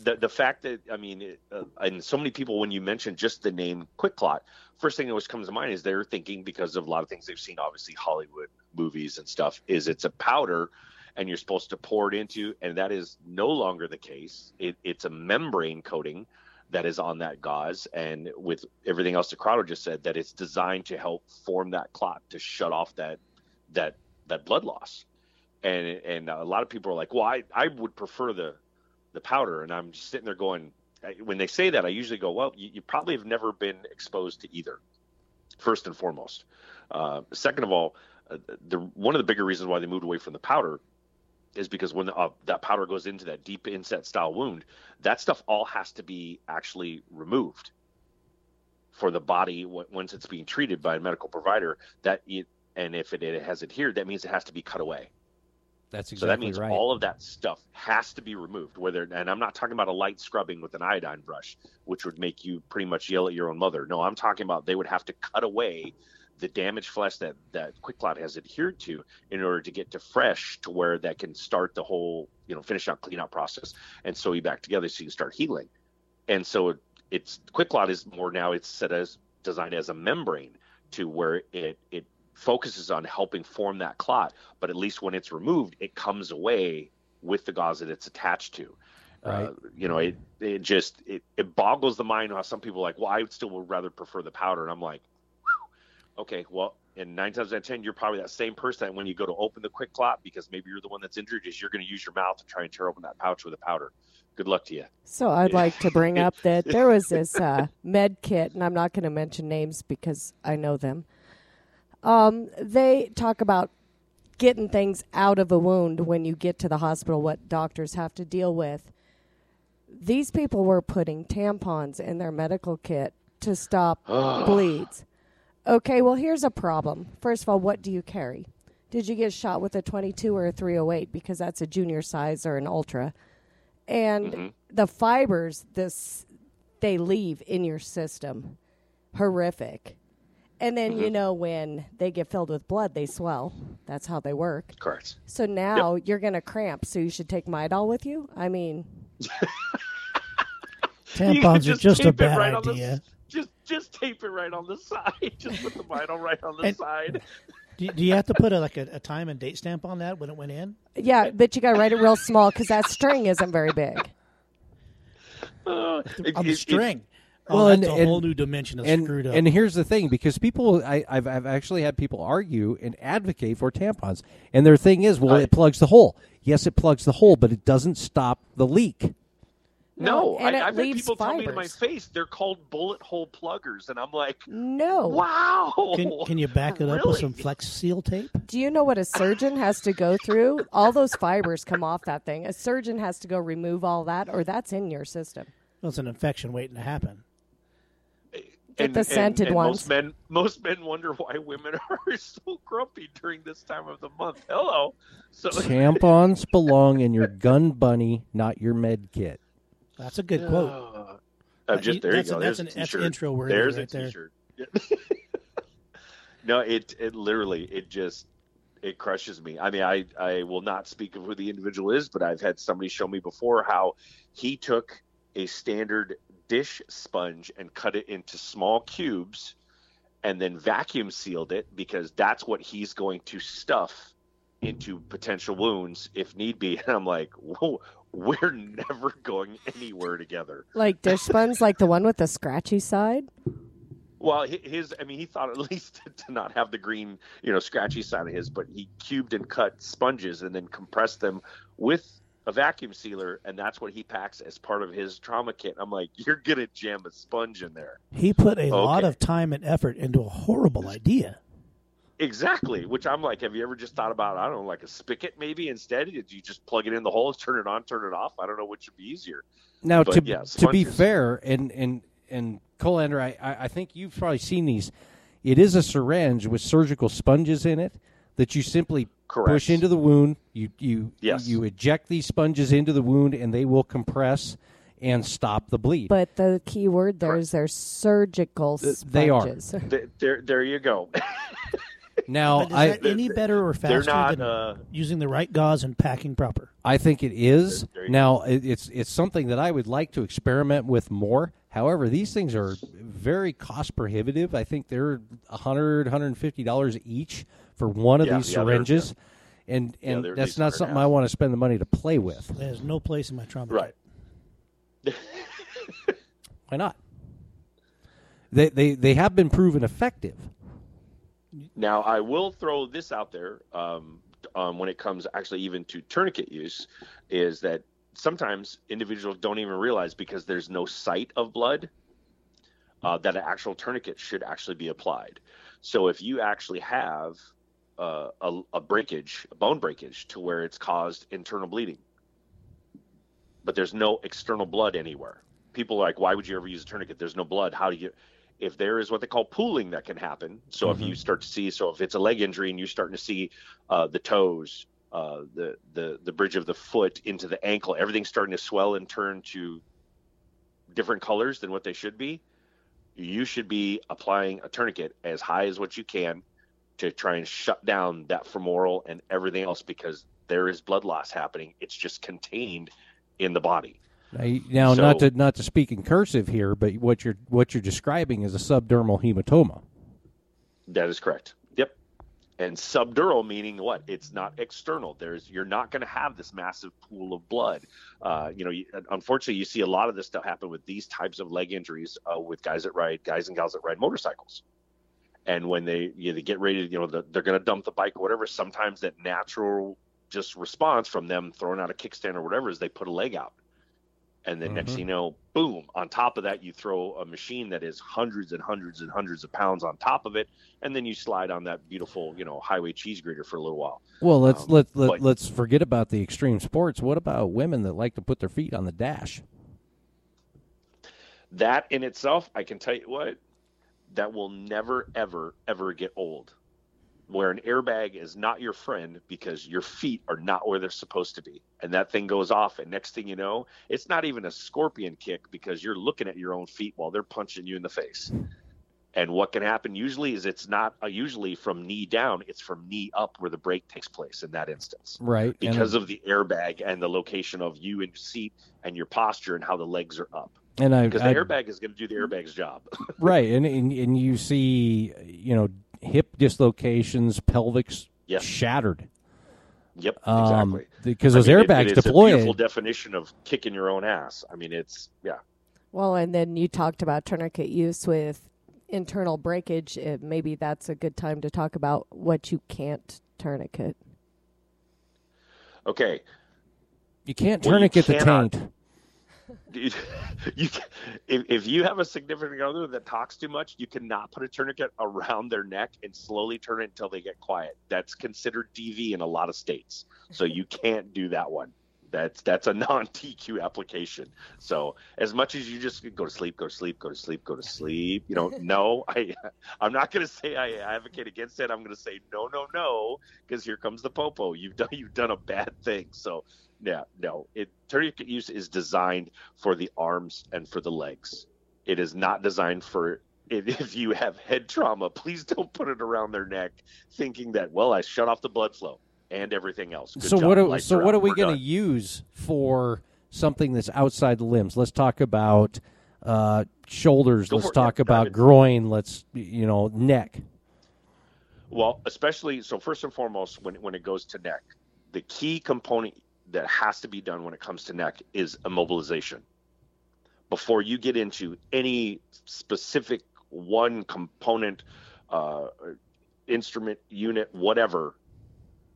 The the fact that I mean, uh, and so many people when you mention just the name QuikClot, first thing that always comes to mind is they're thinking because of a lot of things they've seen, obviously Hollywood movies and stuff, is it's a powder, and you're supposed to pour it into, and that is no longer the case. It, it's a membrane coating that is on that gauze, and with everything else that Corrado just said, that it's designed to help form that clot to shut off that that that blood loss. And and a lot of people are like, well, I I would prefer the the powder, and I'm just sitting there going, when they say that, I usually go, well, you, you probably have never been exposed to either. First and foremost. Uh, second of all, uh, the one of the bigger reasons why they moved away from the powder is because when uh, that powder goes into that deep inset style wound, that stuff all has to be actually removed for the body once it's being treated by a medical provider. That it, and if it, it has adhered, that means it has to be cut away. That's exactly So that means right all of that stuff has to be removed. Whether and I'm not talking about a light scrubbing with an iodine brush, which would make you pretty much yell at your own mother. No, I'm talking about they would have to cut away the damaged flesh that that QuikClot has adhered to in order to get to fresh to where that can start the whole you know finish out clean out process and sew you back together so you can start healing. And so it, it's QuikClot is more now it's set as designed as a membrane to where it it focuses on helping form that clot, but at least when it's removed, it comes away with the gauze that it's attached to. Right. Uh, you know, it it just it, it boggles the mind how some people are like, well, I would still would rather prefer the powder, and I'm like, whew, okay, well, and nine times out of ten, you're probably that same person when you go to open the QuikClot because maybe you're the one that's injured, is you're going to use your mouth to try and tear open that pouch with a powder. Good luck to you. So I'd like to bring up that there was this uh, med kit, and I'm not going to mention names because I know them. Um, they talk about getting things out of a wound when you get to the hospital, what doctors have to deal with. These people were putting tampons in their medical kit to stop bleeds. Okay, well, here's a problem. First of all, what do you carry? Did you get shot with a 22 or a 308 because that's a junior size or an ultra? And the fibers this they leave in your system horrific. And then you know when they get filled with blood, they swell. That's how they work. Correct. So now you're going to cramp, so you should take Midol with you? I mean, You could Tampons are just a bad right on the- idea. just just tape it right on the side. Just put the vinyl right on the And- side. Do, do you have to put a, like a, a time and date stamp on that when it went in? yeah, but you got to write it real small because that string isn't very big. Uh, it- On the it- it- string. Oh, Well, that's and- a whole new dimension of and screwed up. and here's the thing because people I, I've I've actually had people argue and advocate for tampons and their thing is well Right. it plugs the hole yes it plugs the hole but it doesn't stop the leak no, and I, it I've had leaves people tell me to my face they're called bullet hole pluggers, and I'm like, No. wow. can, can you back it up with some Flex Seal tape? Do you know what a surgeon has to go through? All those fibers come off that thing. A surgeon has to go remove all that, or that's in your system. Well, it's an infection waiting to happen. And, the scented and, and ones. Most men, most men wonder why women are so grumpy during this time of the month. Hello. So tampons belong in your gun bunny not your med kit That's a good quote. Uh, Uh, just there you that's a- go. that's There's an- a that's t-shirt. intro worthy There's right a there. t-shirt. no, it it literally it just it crushes me. I mean, I I will not speak of who the individual is, but I've had somebody show me before how he took a standard dish sponge and cut it into small cubes and then vacuum sealed it because that's what he's going to stuff into potential wounds if need be. And I'm like, whoa, we're never going anywhere together. Like dish sponge, like the one with the scratchy side. Well, his, I mean, he thought at least to not have the green, you know, scratchy side of his, but he cubed and cut sponges and then compressed them with a vacuum sealer, and that's what he packs as part of his trauma kit. I'm like, you're gonna jam a sponge in there. He put a lot of time and effort into a horrible idea. Exactly. Which I'm like, have you ever just thought about, I don't know, like a spigot maybe instead? Did you just plug it in the hole, turn it on, turn it off? I don't know which would be easier. Now, But, to yeah, to be fair, and and and Kollander, I, I I think you've probably seen these. It is a syringe with surgical sponges in it that you simply Correct. push into the wound. You you Yes. you eject these sponges into the wound, and they will compress and stop the bleed. But the key word there is they're surgical Th- sponges. they are. Th- There, there you go. now, But is I that any better or faster not. than Uh, using the right gauze and packing proper? I think it is. There- there Now it, it's it's something that I would like to experiment with more. However, these things are very cost prohibitive. I think they're a hundred, hundred and fifty dollars each for one of Yeah, these yeah, syringes, and Yeah, and they're that's not something I want to spend the money to play with. There's no place in my trauma right. Why not? They they they have been proven effective. Now, I will throw this out there um, um, when it comes actually even to tourniquet use, is that sometimes individuals don't even realize because there's no sight of blood uh, that an actual tourniquet should actually be applied. So if you actually have uh, a, a breakage, a bone breakage, to where it's caused internal bleeding, but there's no external blood anywhere. People are like, why would you ever use a tourniquet? There's no blood. How do you? If there is what they call pooling that can happen, so if you start to see, so if it's a leg injury and you're starting to see uh, the toes, uh, the the the bridge of the foot into the ankle, everything's starting to swell and turn to different colors than what they should be. You should be applying a tourniquet as high as what you can to try and shut down that femoral and everything else because there is blood loss happening. It's just contained in the body. Now, now not to not to speak in cursive here, but what you're what you're describing is a subdermal hematoma. That is correct. Yep. And subdural meaning what? It's not external. There's you're not going to have this massive pool of blood. Uh, you know, you, unfortunately, you see a lot of this stuff happen with these types of leg injuries uh, with guys that ride, guys and gals that ride motorcycles. And when they you know, they get ready, to, you know, the, they're going to dump the bike or whatever. Sometimes that natural just response from them throwing out a kickstand or whatever is they put a leg out. And then next Mhm. thing you know, boom, on top of that, you throw a machine that is hundreds and hundreds and hundreds of pounds on top of it. And then you slide on that beautiful, you know, highway cheese grater for a little while. Well, let's Um, let, let but- let's forget about the extreme sports. What about women that like to put their feet on the dash? That in itself, I can tell you what, that will never, ever, ever get old. Where an airbag is not your friend because your feet are not where they're supposed to be. And that thing goes off, and next thing you know, it's not even a scorpion kick because you're looking at your own feet while they're punching you in the face. And what can happen usually is it's not uh, usually from knee down, it's from knee up where the break takes place in that instance Right. and- because of the airbag and the location of you in your seat and your posture and how the legs are up. And I, Because the I- airbag is going to do the airbag's job. right, and, and and you see, you know, hip dislocations, pelvics Yes. shattered. Yep, Um, exactly. because I those mean, it- airbags it is a deploy. beautiful definition of kicking your own ass. I mean, it's yeah. Well, and then you talked about tourniquet use with internal breakage. Uh, maybe that's a good time to talk about what you can't tourniquet. Okay, you can't Well, you tourniquet the cannot- taint. Dude, you if, if you have a significant other that talks too much, you cannot put a tourniquet around their neck and slowly turn it until they get quiet. That's considered DV in a lot of states, so you can't do that one. That's that's a non TQ application. So as much as you just go to sleep, go to sleep, go to sleep, go to sleep, you know, no, I I'm not going to say I advocate against it. I'm going to say no, no, no, because here comes the popo. You've done you've done a bad thing. So yeah, no, it tourniquet use is designed for the arms and for the legs. It is not designed for if you have head trauma. Please don't put it around their neck, thinking that well, I shut off the blood flow and everything else. Good so job, what? Are, lights so what are we going to use for something that's outside the limbs? Let's talk about uh, shoulders. Go let's for it. talk about groin. Let's you know neck. Well, especially so. First and foremost, when when it goes to neck, the key component that has to be done when it comes to neck is immobilization. Before you get into any specific one component, uh, instrument, unit, whatever,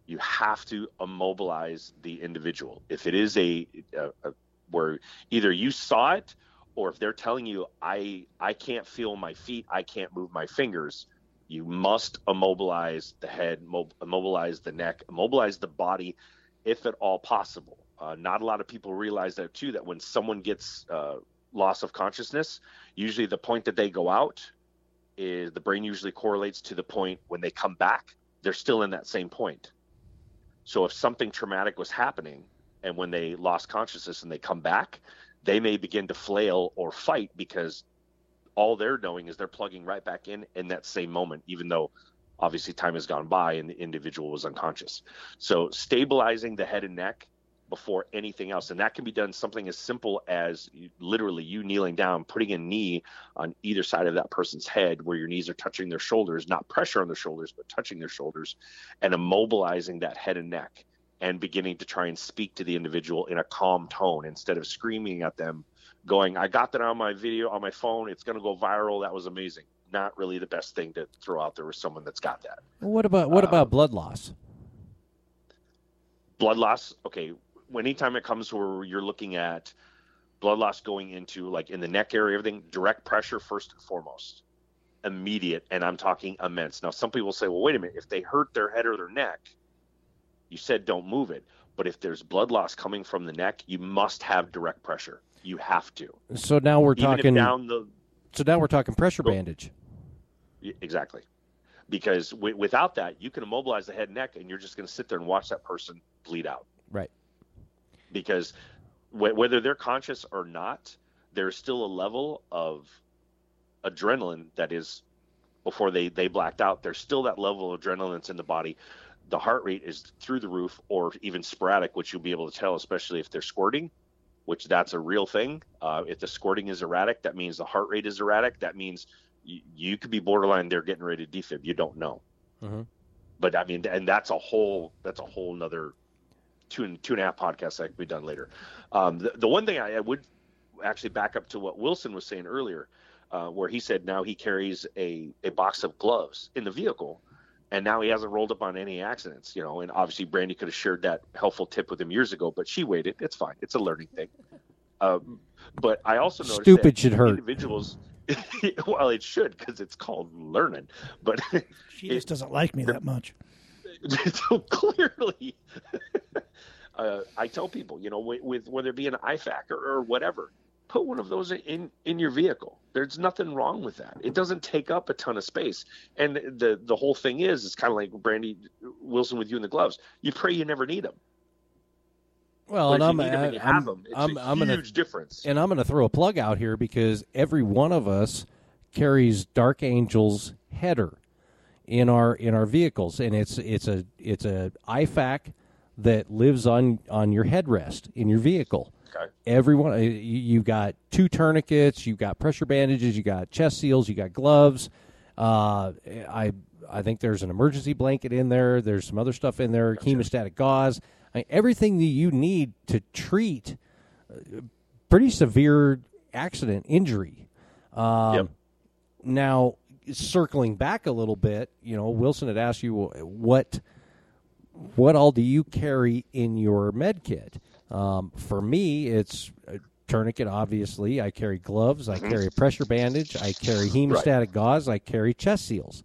you have to immobilize the individual. If it is a, a, a where either you saw it or if they're telling you I I can't feel my feet, I can't move my fingers, you must immobilize the head, mo- immobilize the neck, immobilize the body, if at all possible. Uh, not a lot of people realize that too. That when someone gets uh, loss of consciousness, usually the point that they go out is the brain usually correlates to the point when they come back. They're still in that same point. So if something traumatic was happening, and when they lost consciousness and they come back, they may begin to flail or fight because all they're knowing is they're plugging right back in in that same moment, even though obviously time has gone by and the individual was unconscious. So stabilizing the head and neck before anything else, and that can be done something as simple as you- literally you kneeling down, putting a knee on either side of that person's head where your knees are touching their shoulders, not pressure on their shoulders, but touching their shoulders, and immobilizing that head and neck and beginning to try and speak to the individual in a calm tone instead of screaming at them going, I got that on my video on my phone. It's going to go viral. That was amazing. Not really the best thing to throw out there with someone that's got that. What about what Uh, about blood loss? Blood loss. Okay. Anytime it comes where you're looking at blood loss going into like in the neck area, everything, direct pressure first and foremost, immediate. And I'm talking immense. Now, some people say, well, wait a minute. If they hurt their head or their neck, you said don't move it. But if there's blood loss coming from the neck, you must have direct pressure. You have to. So now we're Even talking. down the So now we're talking pressure Go- bandage. Exactly. Because w- without that, you can immobilize the head and neck, and you're just going to sit there and watch that person bleed out. Right. Because wh- whether they're conscious or not, there's still a level of adrenaline that is before they they blacked out. There's still that level of adrenaline that's in the body. The heart rate is through the roof, or even sporadic, which you'll be able to tell, especially if they're squirting. Which that's a real thing. Uh, if the squirting is erratic, that means the heart rate is erratic. That means you, you could be borderline they're getting ready to defib you don't know Mhm. but i mean and that's a whole that's a whole nother two and two and a half podcasts that could be done later um, the, the one thing I, I would actually back up to what wilson was saying earlier uh, where he said now he carries a, a box of gloves in the vehicle and now he hasn't rolled up on any accidents, you know. And obviously, Brandy could have shared that helpful tip with him years ago, but she waited. It's fine. It's a learning thing. Um, but I also noticed Stupid that should hurt. individuals. well, it should because it's called learning. But She just doesn't like me that much. so clearly, uh, I tell people, you know, with, with whether it be an IFAK or, or whatever, put one of those in in your vehicle. There's nothing wrong with that. It doesn't take up a ton of space. And the the whole thing is, it's kind of like Brandy Wilson with you in the gloves. You pray you never need them. Well, and I'm, need them and I'm, have them, it's I'm, a I'm huge gonna difference. and I'm going to throw a plug out here because every one of us carries Dark Angel's header in our in our vehicles, and it's it's a it's a IFAK that lives on on your headrest in your vehicle. Okay. Everyone, uh, you you got two tourniquets, you've got pressure bandages, you got chest seals, you got gloves. Uh, I I think there's an emergency blanket in there. There's some other stuff in there, hemostatic gauze. I mean, everything that you need to treat pretty severe accident injury. Um, Yep. Now, circling back a little bit, you know, Wilson had asked you what what all do you carry in your med kit? Um, for me, it's a tourniquet. Obviously, I carry gloves. I carry a pressure bandage. I carry hemostatic gauze. I carry chest seals.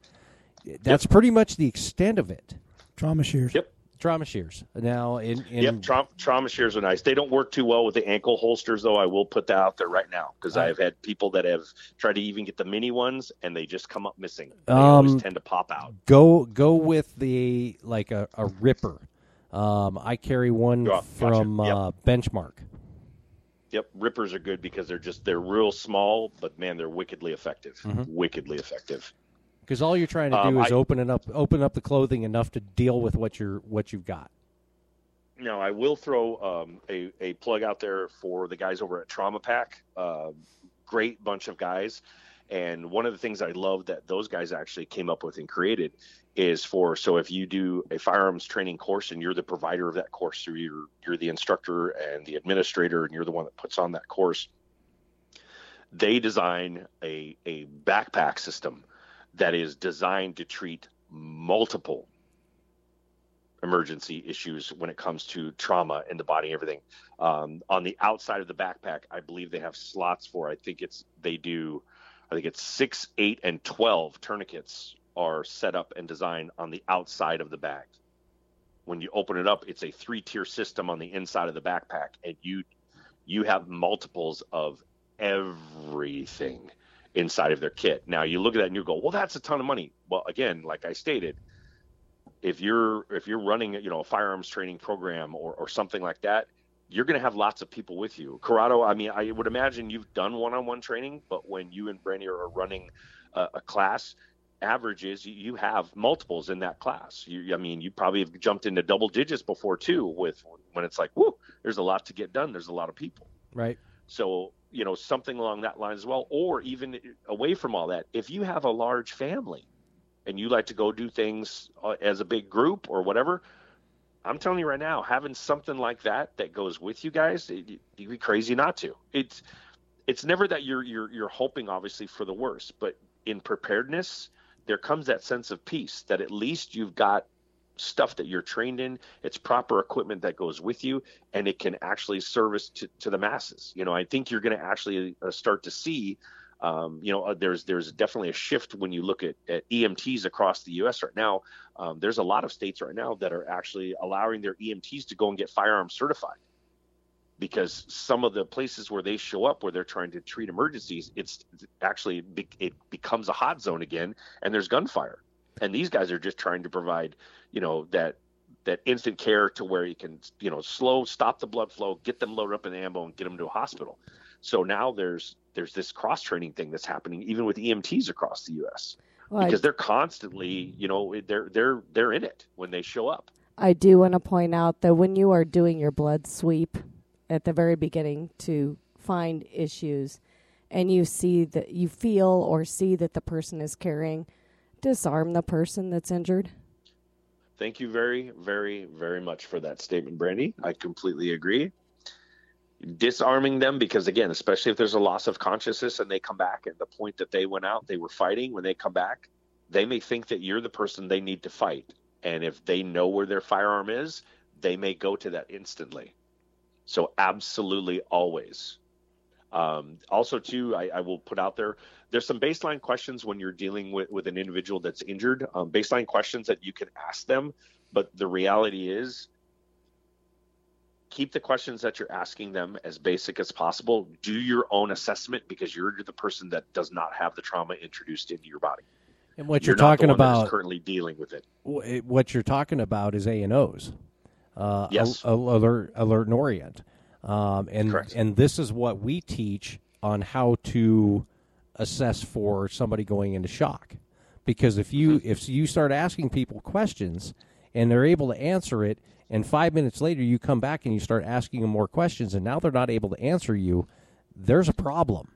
That's pretty much the extent of it. Trauma shears. Yep. Trauma shears. Now, in, in Yep, trauma, trauma shears are nice. They don't work too well with the ankle holsters, though. I will put that out there right now because. I've had people that have tried to even get the mini ones and they just come up missing. They Um, always tend to pop out. go go with the like a, a ripper. Um, I carry one Oh, gotcha. from Yep. uh, Benchmade. Yep, rippers are good because they're just they're real small, but man, they're wickedly effective. Mm-hmm. Wickedly effective. Because all you're trying to do Um, is I- open it up, open up the clothing enough to deal with what you're what you've got. Now, I will throw um, a, a plug out there for the guys over at Trauma Pack. Uh, great bunch of guys. And one of the things I love that those guys actually came up with and created is for so if you do a firearms training course and you're the provider of that course, so you're you're the instructor and the administrator and you're the one that puts on that course, they design a a backpack system that is designed to treat multiple emergency issues when it comes to trauma in the body and everything. Um, on the outside of the backpack, I believe they have slots for. I think it's they do. I think it's six, eight, and twelve tourniquets are set up and designed on the outside of the bag. When you open it up, it's a three-tier system on the inside of the backpack, and you you have multiples of everything inside of their kit. Now you look at that and you go, "Well, that's a ton of money." Well, again, like I stated, if you're if you're running you know a firearms training program or, or something like that you're going to have lots of people with you corrado i mean i would imagine you've done one-on-one training but when you and brandy are running a, a class averages you, have multiples in that class you i mean you probably have jumped into double digits before too with when it's like whoo there's a lot to get done there's a lot of people Right. So, you know, something along that line as well. Or even away from all that, if you have a large family and you like to go do things uh, as a big group or whatever, I'm telling you right now, having something like that that goes with you guys, it, you'd be crazy not to. It's it's never that you're you're you're hoping obviously for the worst, but in preparedness, there comes that sense of peace that at least you've got stuff that you're trained in it's proper equipment that goes with you and it can actually service to, to the masses. You know i think you're going to actually uh, start to see um, you know uh, there's there's definitely a shift when you look at, at emts across the us right now. Um, there's a lot of states right now that are actually allowing their emts to go and get firearms certified because some of the places where they show up where they're trying to treat emergencies it's actually it becomes a hot zone again and there's gunfire and these guys are just trying to provide you know that that instant care to where you can you know slow stop the blood flow get them loaded up in ammo and get them to a hospital. So now there's there's this cross training thing that's happening even with EMTs across the US Well, I- because they're constantly you know they're they're they're in it when they show up. I do want to point out that when you are doing your blood sweep at the very beginning to find issues and you see that you feel or see that the person is carrying, disarm the person that's injured. Thank you very, very, very much for that statement, Brandy. I completely agree. disarming them because again especially if there's a loss of consciousness and they come back at the point that they went out they were fighting when they come back they may think that you're the person they need to fight and if they know where their firearm is they may go to that instantly so absolutely always um, also too I, I, will put out there there's some baseline questions when you're dealing with, with an individual that's injured um, baseline questions that you can ask them but the reality is keep the questions that you're asking them as basic as possible. Do your own assessment because you're the person that does not have the trauma introduced into your body. And what you're, you're talking about currently dealing with it. What you're talking about is A and O's. Uh, yes. Alert, alert, and orient. Um, and Correct. and this is what we teach on how to assess for somebody going into shock. Because if you mm-hmm. if you start asking people questions and they're able to answer it, and five minutes later you come back and you start asking them more questions and now they're not able to answer you there's a problem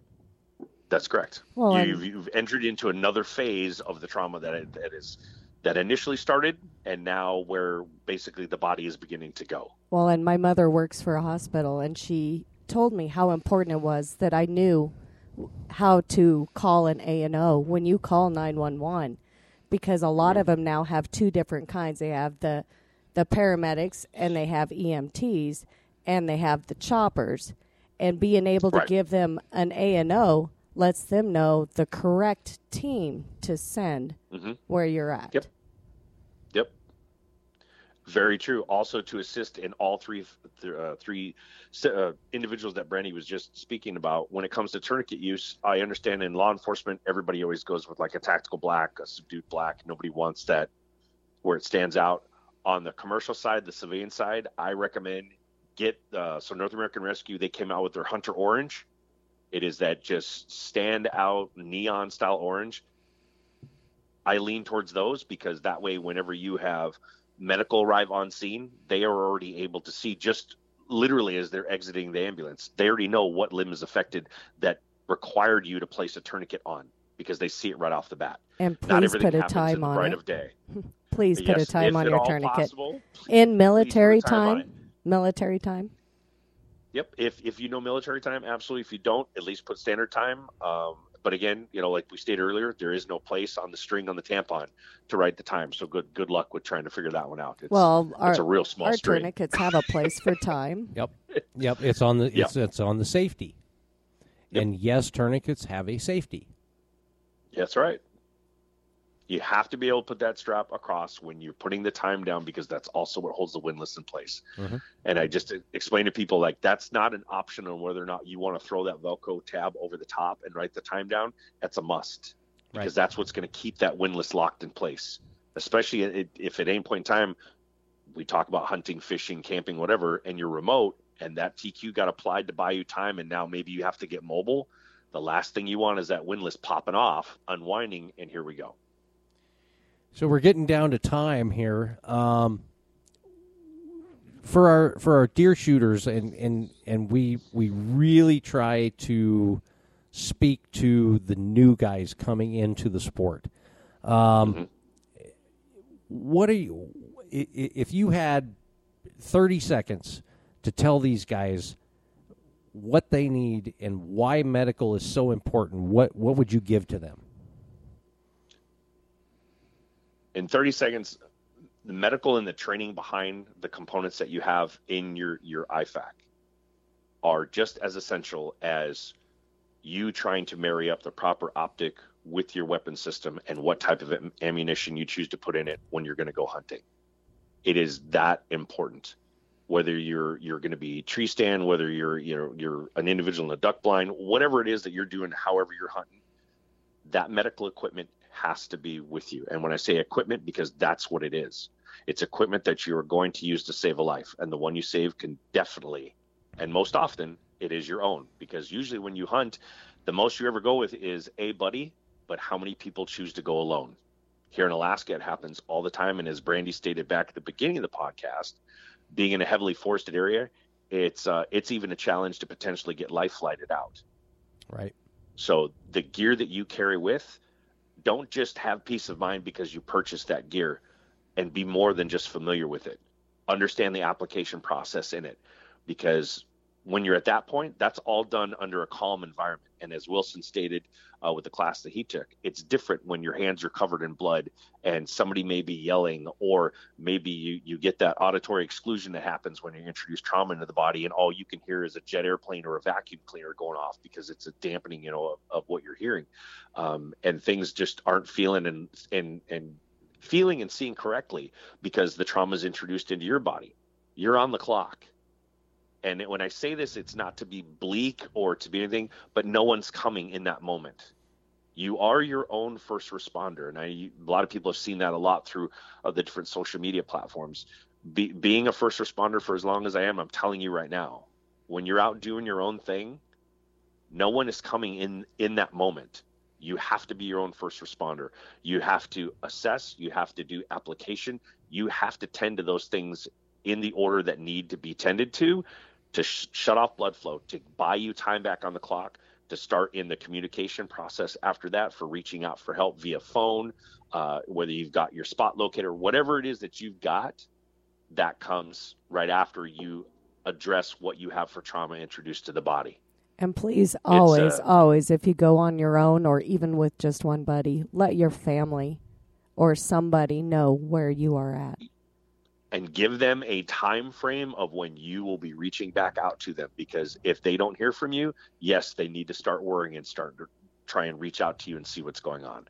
that's correct well, you've, you've, entered into another phase of the trauma that, that is that initially started and now where basically the body is beginning to go. Well and my mother works for a hospital and she told me how important it was that i knew how to call an a and o when you call 911 because a lot of them now have two different kinds. They have the the paramedics and they have EMTs and they have the choppers. And being able to right. give them an A and O lets them know the correct team to send mm-hmm. where you're at. Yep. Yep. Very true. Also, to assist in all three uh, three uh, individuals that Brandy was just speaking about, when it comes to tourniquet use, I understand in law enforcement, everybody always goes with like a tactical black, a subdued black. Nobody wants that where it stands out on the commercial side, the civilian side, I recommend get uh, so North American Rescue. They came out with their Hunter Orange. It is that just stand out neon style orange. I lean towards those because that way, whenever you have medical arrive on scene, they are already able to see just literally as they're exiting the ambulance. They already know what limb is affected that required you to place a tourniquet on because they see it right off the bat. And please put a time on right it. of day. Please put yes, a time on your tourniquet. Possible, In military time military time. Yep. If if you know military time, absolutely. If you don't, at least put standard time. Um, but again, you know, like we stated earlier, there is no place on the string on the tampon to write the time. So good good luck with trying to figure that one out. It's, well, our, it's a real small our string. tourniquets have a place for time. Yep. Yep. It's on the it's yep. it's on the safety. Yep. And yes, tourniquets have a safety. That's right. You have to be able to put that strap across when you're putting the time down because that's also what holds the windlass in place. Mm-hmm. And I just explain to people like that's not an option on whether or not you want to throw that Velcro tab over the top and write the time down. That's a must because right. that's what's going to keep that windlass locked in place. Especially if at any point in time we talk about hunting, fishing, camping, whatever, and you're remote and that TQ got applied to buy you time and now maybe you have to get mobile. The last thing you want is that windlass popping off, unwinding, and here we go. So we're getting down to time here. Um, for our for our deer shooters, and, and and we we really try to speak to the new guys coming into the sport. Um, mm-hmm. What are you? If you had thirty seconds to tell these guys what they need and why medical is so important, what what would you give to them? In 30 seconds, the medical and the training behind the components that you have in your your IFAK are just as essential as you trying to marry up the proper optic with your weapon system and what type of ammunition you choose to put in it when you're going to go hunting. It is that important. Whether you're you're going to be tree stand, whether you're you know you're an individual in a duck blind, whatever it is that you're doing, however you're hunting, that medical equipment has to be with you. And when I say equipment, because that's what it is, it's equipment that you are going to use to save a life. And the one you save can definitely, and most often, it is your own. Because usually when you hunt, the most you ever go with is a buddy, but how many people choose to go alone? Here in Alaska, it happens all the time. And as Brandy stated back at the beginning of the podcast, being in a heavily forested area, it's uh, it's even a challenge to potentially get life flighted out. Right. So the gear that you carry with don't just have peace of mind because you purchased that gear and be more than just familiar with it. Understand the application process in it because when you're at that point, that's all done under a calm environment. And as Wilson stated uh, with the class that he took, it's different when your hands are covered in blood and somebody may be yelling, or maybe you, you get that auditory exclusion that happens when you introduce trauma into the body, and all you can hear is a jet airplane or a vacuum cleaner going off because it's a dampening, you know, of, of what you're hearing, um, and things just aren't feeling and and and feeling and seeing correctly because the trauma is introduced into your body. You're on the clock and when I say this, it's not to be bleak or to be anything, but no one's coming in that moment. You are your own first responder, and I, a lot of people have seen that a lot through uh, the different social media platforms. Be, being a first responder for as long as I am, I'm telling you right now, when you're out doing your own thing, no one is coming in in that moment. You have to be your own first responder. You have to assess. You have to do application. You have to tend to those things in the order that need to be tended to to sh- shut off blood flow, to buy you time back on the clock, to start in the communication process after that for reaching out for help via phone, uh, whether you've got your spot locator, whatever it is that you've got, that comes right after you address what you have for trauma introduced to the body. And please, always, uh, always, if you go on your own or even with just one buddy, let your family or somebody know where you are at. And give them a time frame of when you will be reaching back out to them because if they don't hear from you yes they need to start worrying and start to try and reach out to you and see what's going on.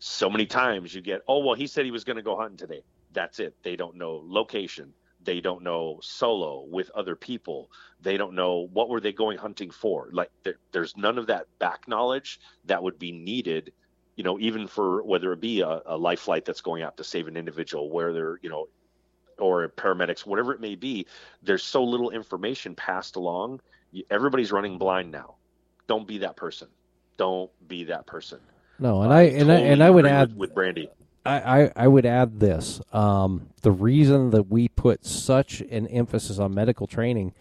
So many times you get oh well he said he was going to go hunting today. That's it. They don't know location. They don't know solo with other people. They don't know what were they going hunting for. Like there, there's none of that back knowledge that would be needed you know even for whether it be a, a life flight that's going out to save an individual where they're you know or paramedics, whatever it may be, there's so little information passed along. Everybody's running blind now. Don't be that person. Don't be that person. No, and I and I and I would add with, with Brandy. I, I, I would add this. Um, the reason that we put such an emphasis on medical training,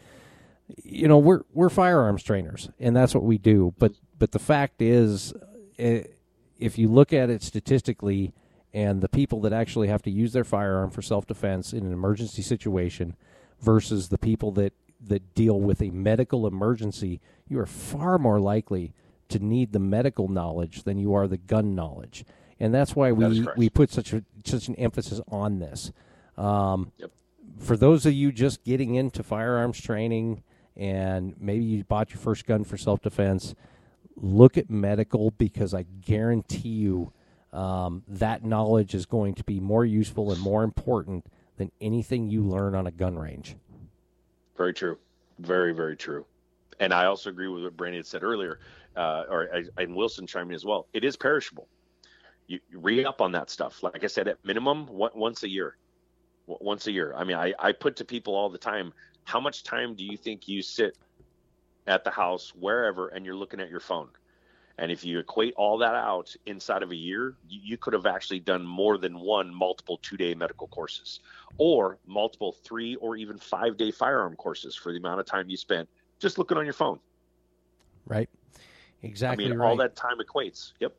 you know, we're we're firearms trainers, and that's what we do. But but the fact is, eh, if you look at it statistically, and the people that actually have to use their firearm for self defense in an emergency situation versus the people that that deal with a medical emergency, you are far more likely to need the medical knowledge than you are the gun knowledge and that's why we correct. we put such a such an emphasis on this. Um, Yep. For those of you just getting into firearms training, and maybe you bought your first gun for self defense, look at medical because I guarantee you um, that knowledge is going to be more useful and more important than anything you learn on a gun range. Very true. Very, very true. And I also agree with what Brandy had said earlier, uh, or and Wilson chimed in as well. It is perishable. You, you re up on that stuff. Like I said, at minimum, one, once a year. Once a year. I mean, I, I put to people all the time, how much time do you think you sit at the house, wherever, and you're looking at your phone? And if you equate all that out inside of a year, you, you could have actually done more than one multiple two day medical courses or multiple three or even five day firearm courses for the amount of time you spent just looking on your phone. Right? Exactly I mean, right. all that time equates. Yep.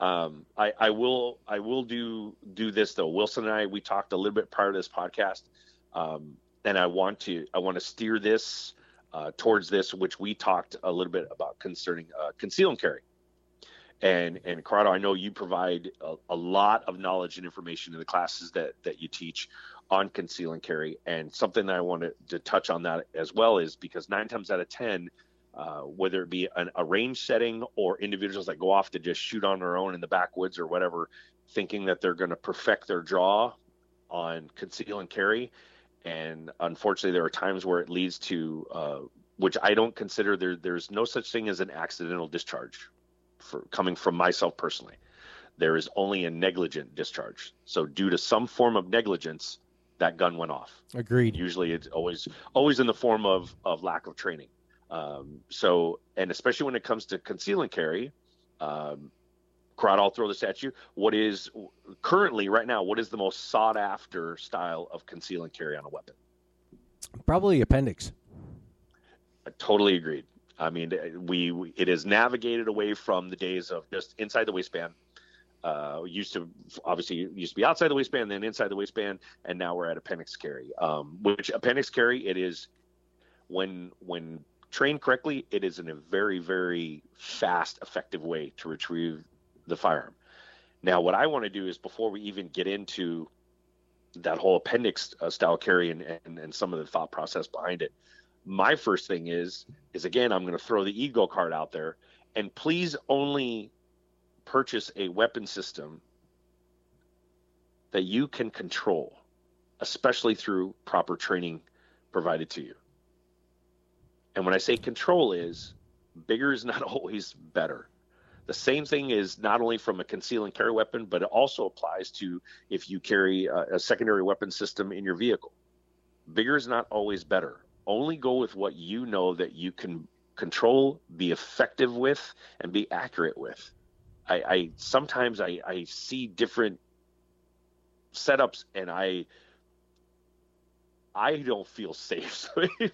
Um, I, I will I will do do this though. Wilson and I we talked a little bit prior to this podcast, um, and I want to I want to steer this uh, towards this, which we talked a little bit about concerning uh, conceal and carry. And and Corrado, I know you provide a, a lot of knowledge and information in the classes that that you teach on conceal and carry. And something that I wanted to touch on that as well is because nine times out of ten, uh, whether it be an, a range setting or individuals that go off to just shoot on their own in the backwoods or whatever, thinking that they're going to perfect their draw on conceal and carry. And unfortunately, there are times where it leads to, uh, which I don't consider there. There's no such thing as an accidental discharge, for coming from myself personally. There is only a negligent discharge. So due to some form of negligence, that gun went off Agreed. usually it's always always in the form of of lack of training um, so and especially when it comes to conceal and carry um, crowd i'll throw this at you what is currently right now what is the most sought after style of conceal and carry on a weapon Probably appendix. I totally agreed i mean we, we it is navigated away from the days of just inside the waistband uh, used to obviously used to be outside the waistband, then inside the waistband, and now we're at appendix carry. Um, which appendix carry it is when when trained correctly, it is in a very very fast, effective way to retrieve the firearm. Now, what I want to do is before we even get into that whole appendix uh, style carry and, and and some of the thought process behind it, my first thing is is again I'm going to throw the ego card out there, and please only purchase a weapon system that you can control, especially through proper training provided to you. And when I say control is bigger is not always better. The same thing is not only from a conceal and carry weapon, but it also applies to if you carry a, a secondary weapon system in your vehicle. Bigger is not always better. Only go with what you know that you can control, be effective with, and be accurate with. I, I sometimes I, I see different setups and I I don't feel safe. So it,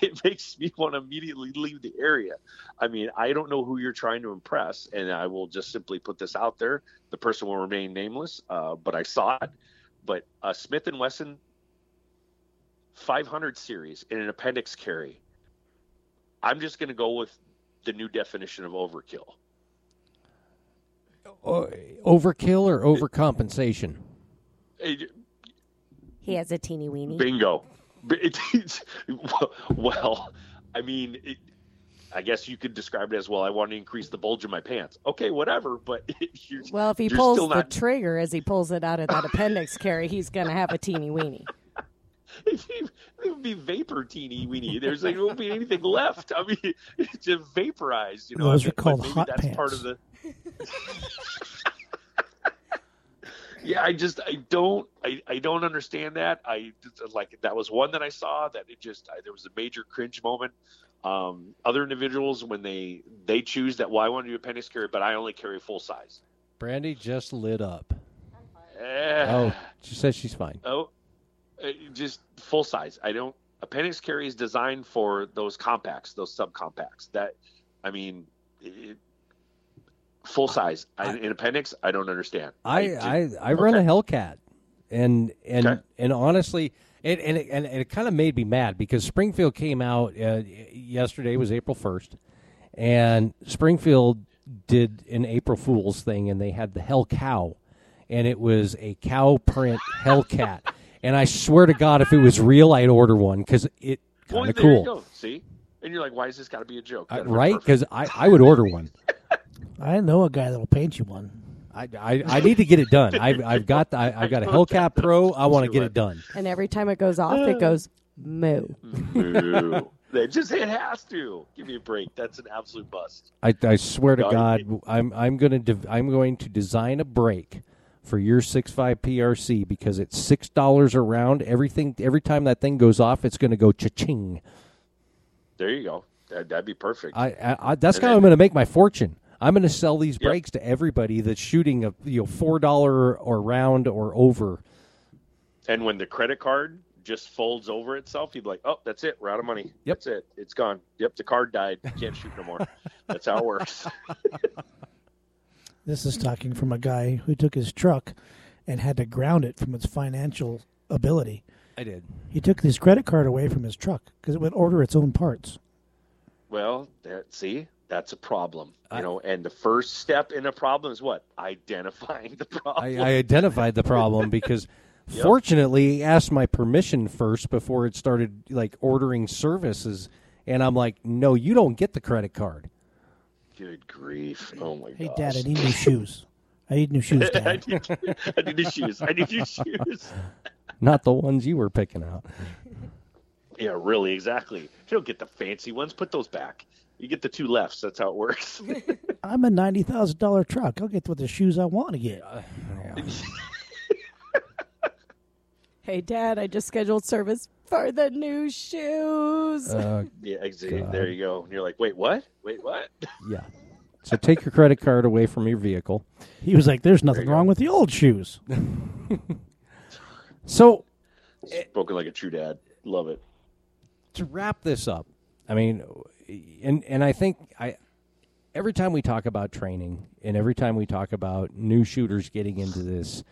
it makes me want to immediately leave the area. I mean, I don't know who you're trying to impress, and I will just simply put this out there: the person will remain nameless. Uh, but I saw it. But a Smith and Wesson 500 series in an appendix carry. I'm just going to go with the new definition of overkill. Overkill or overcompensation? It- He has a teeny weeny. Bingo. B- it- it's- well, I mean, it, I guess you could describe it as well. I want to increase the bulge in my pants. Okay, whatever. But you're, Well, if he you're pulls still the not- trigger as he pulls it out of that appendix carry, he's going to have a teeny weeny. it would be vapor teeny weeny. There's like, there won't be anything left. I mean, it's just vaporized. You know, Those I are mean, but called hot that's part of the. Yeah, I just I don't I, I don't understand that. I like that was one that I saw that it just I, there was a major cringe moment. Um, other individuals when they they choose that well I want to do appendix carry but I only carry full size. Brandy just lit up. Eh, Oh, she says she's fine. oh, uh, just full size. I don't. Appendix carry is designed for those compacts, those subcompacts. That, I mean, it, full size. I, in appendix, I don't understand. I ju- I, I run a Hellcat, and and Okay. and honestly, it and it, and it kind of made me mad because Springfield came out uh, yesterday was April first, and Springfield did an April Fool's thing, and they had the Hell Cow, and it was a cow print Hellcat, and I swear to God, if it was real, I'd order one because it Well, kind of you cool, go. See, and you're like, why is this got to be a joke? I- Gotta right? Because I I would order one. I know a guy that'll paint you one. I, I, I need to get it done. I've, I've got the, I, I've got a Hellcat Pro. I want to get it done. And every time it goes off, it goes moo. Boo. They just it has to give me a break. That's an absolute bust. I, I swear to God, I'm I'm gonna de- I'm going to design a brake for your 6.5 PRC because it's six dollars a round. Everything every time that thing goes off, it's going to go cha-ching. There you go. That, that'd be perfect. I, I, I that's And how then- I'm going to make my fortune. I'm going to sell these Yep. brakes to everybody that's shooting a you know four dollar or round or over. And when the credit card just folds over itself, you'd be like, "Oh, that's it. We're out of money. Yep. That's it. It's gone. Yep, the card died. Can't shoot no more. that's how it works." This is talking from a guy who took his truck and had to ground it from its financial ability. I did. He took his credit card away from his truck because it would order its own parts. Well, that, see, that's a problem. You I- know, and the first step in a problem is what? Identifying the problem. I identified the problem because Yep. fortunately he asked my permission first before it started like ordering services and I'm like, no, you don't get the credit card. Good grief! Oh my god Hey, gosh. Dad, I need new shoes. I need new shoes, I Dad. need, I need new shoes. I need new shoes. Not the ones you were picking out. Yeah, really, exactly. You don't get the fancy ones. Put those back. You get the two lefts. That's how it works. I'm a ninety thousand dollar truck. I'll get what the shoes I want to get. Hey, Dad, I just scheduled service for the new shoes. Uh, yeah, exactly. There you go. And you're like, wait, what? Wait, what? yeah. So take your credit card away from your vehicle. He was like, "There's nothing you go. wrong with the old shoes." So Spoken like a true dad. Love it. to wrap this up, I mean, and and I think I every time we talk about training and every time we talk about new shooters getting into this,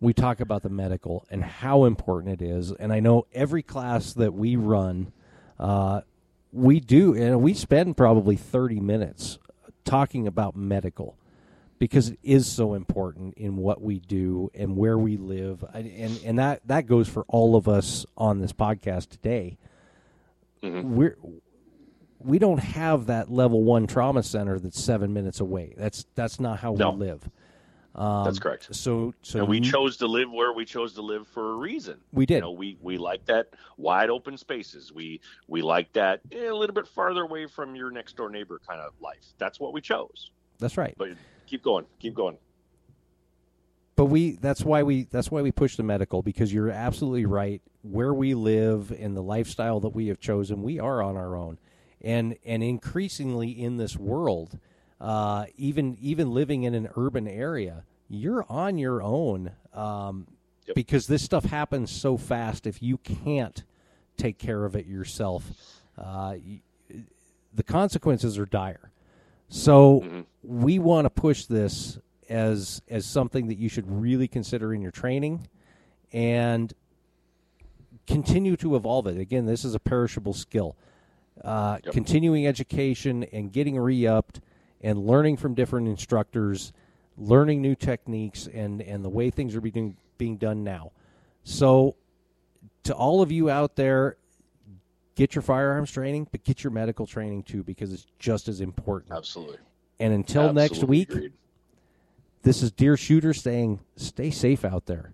we talk about the medical and how important it is. And I know every class that we run, Uh, we do, and we spend probably 30 minutes talking about medical because it is so important in what we do and where we live, and and that that goes for all of us on this podcast today. Mhm. We're we don't have that level one trauma center that's seven minutes away. That's that's not how No. we live. Um, That's correct. So so and we chose to live where we chose to live for a reason. We did. You know, we we like that wide open spaces. We we like that eh, a little bit farther away from your next door neighbor kind of life. That's what we chose. That's right. But keep going, keep going. but we that's why we that's why we push the medical because you're absolutely right where we live and the lifestyle that we have chosen we are on our own and and increasingly in this world uh, even even living in an urban area you're on your own um, Yep. because this stuff happens so fast if you can't take care of it yourself uh, the consequences are dire so Mhm. we want to push this as as something that you should really consider in your training and continue to evolve it. Again, this is a perishable skill. Uh, Yep. Continuing education and getting re-upped and learning from different instructors, learning new techniques and and the way things are being being done now. So, to all of you out there, get your firearms training, but get your medical training too because it's just as important. Absolutely. And until next week, agreed. this is Deer Shooter saying, stay safe out there.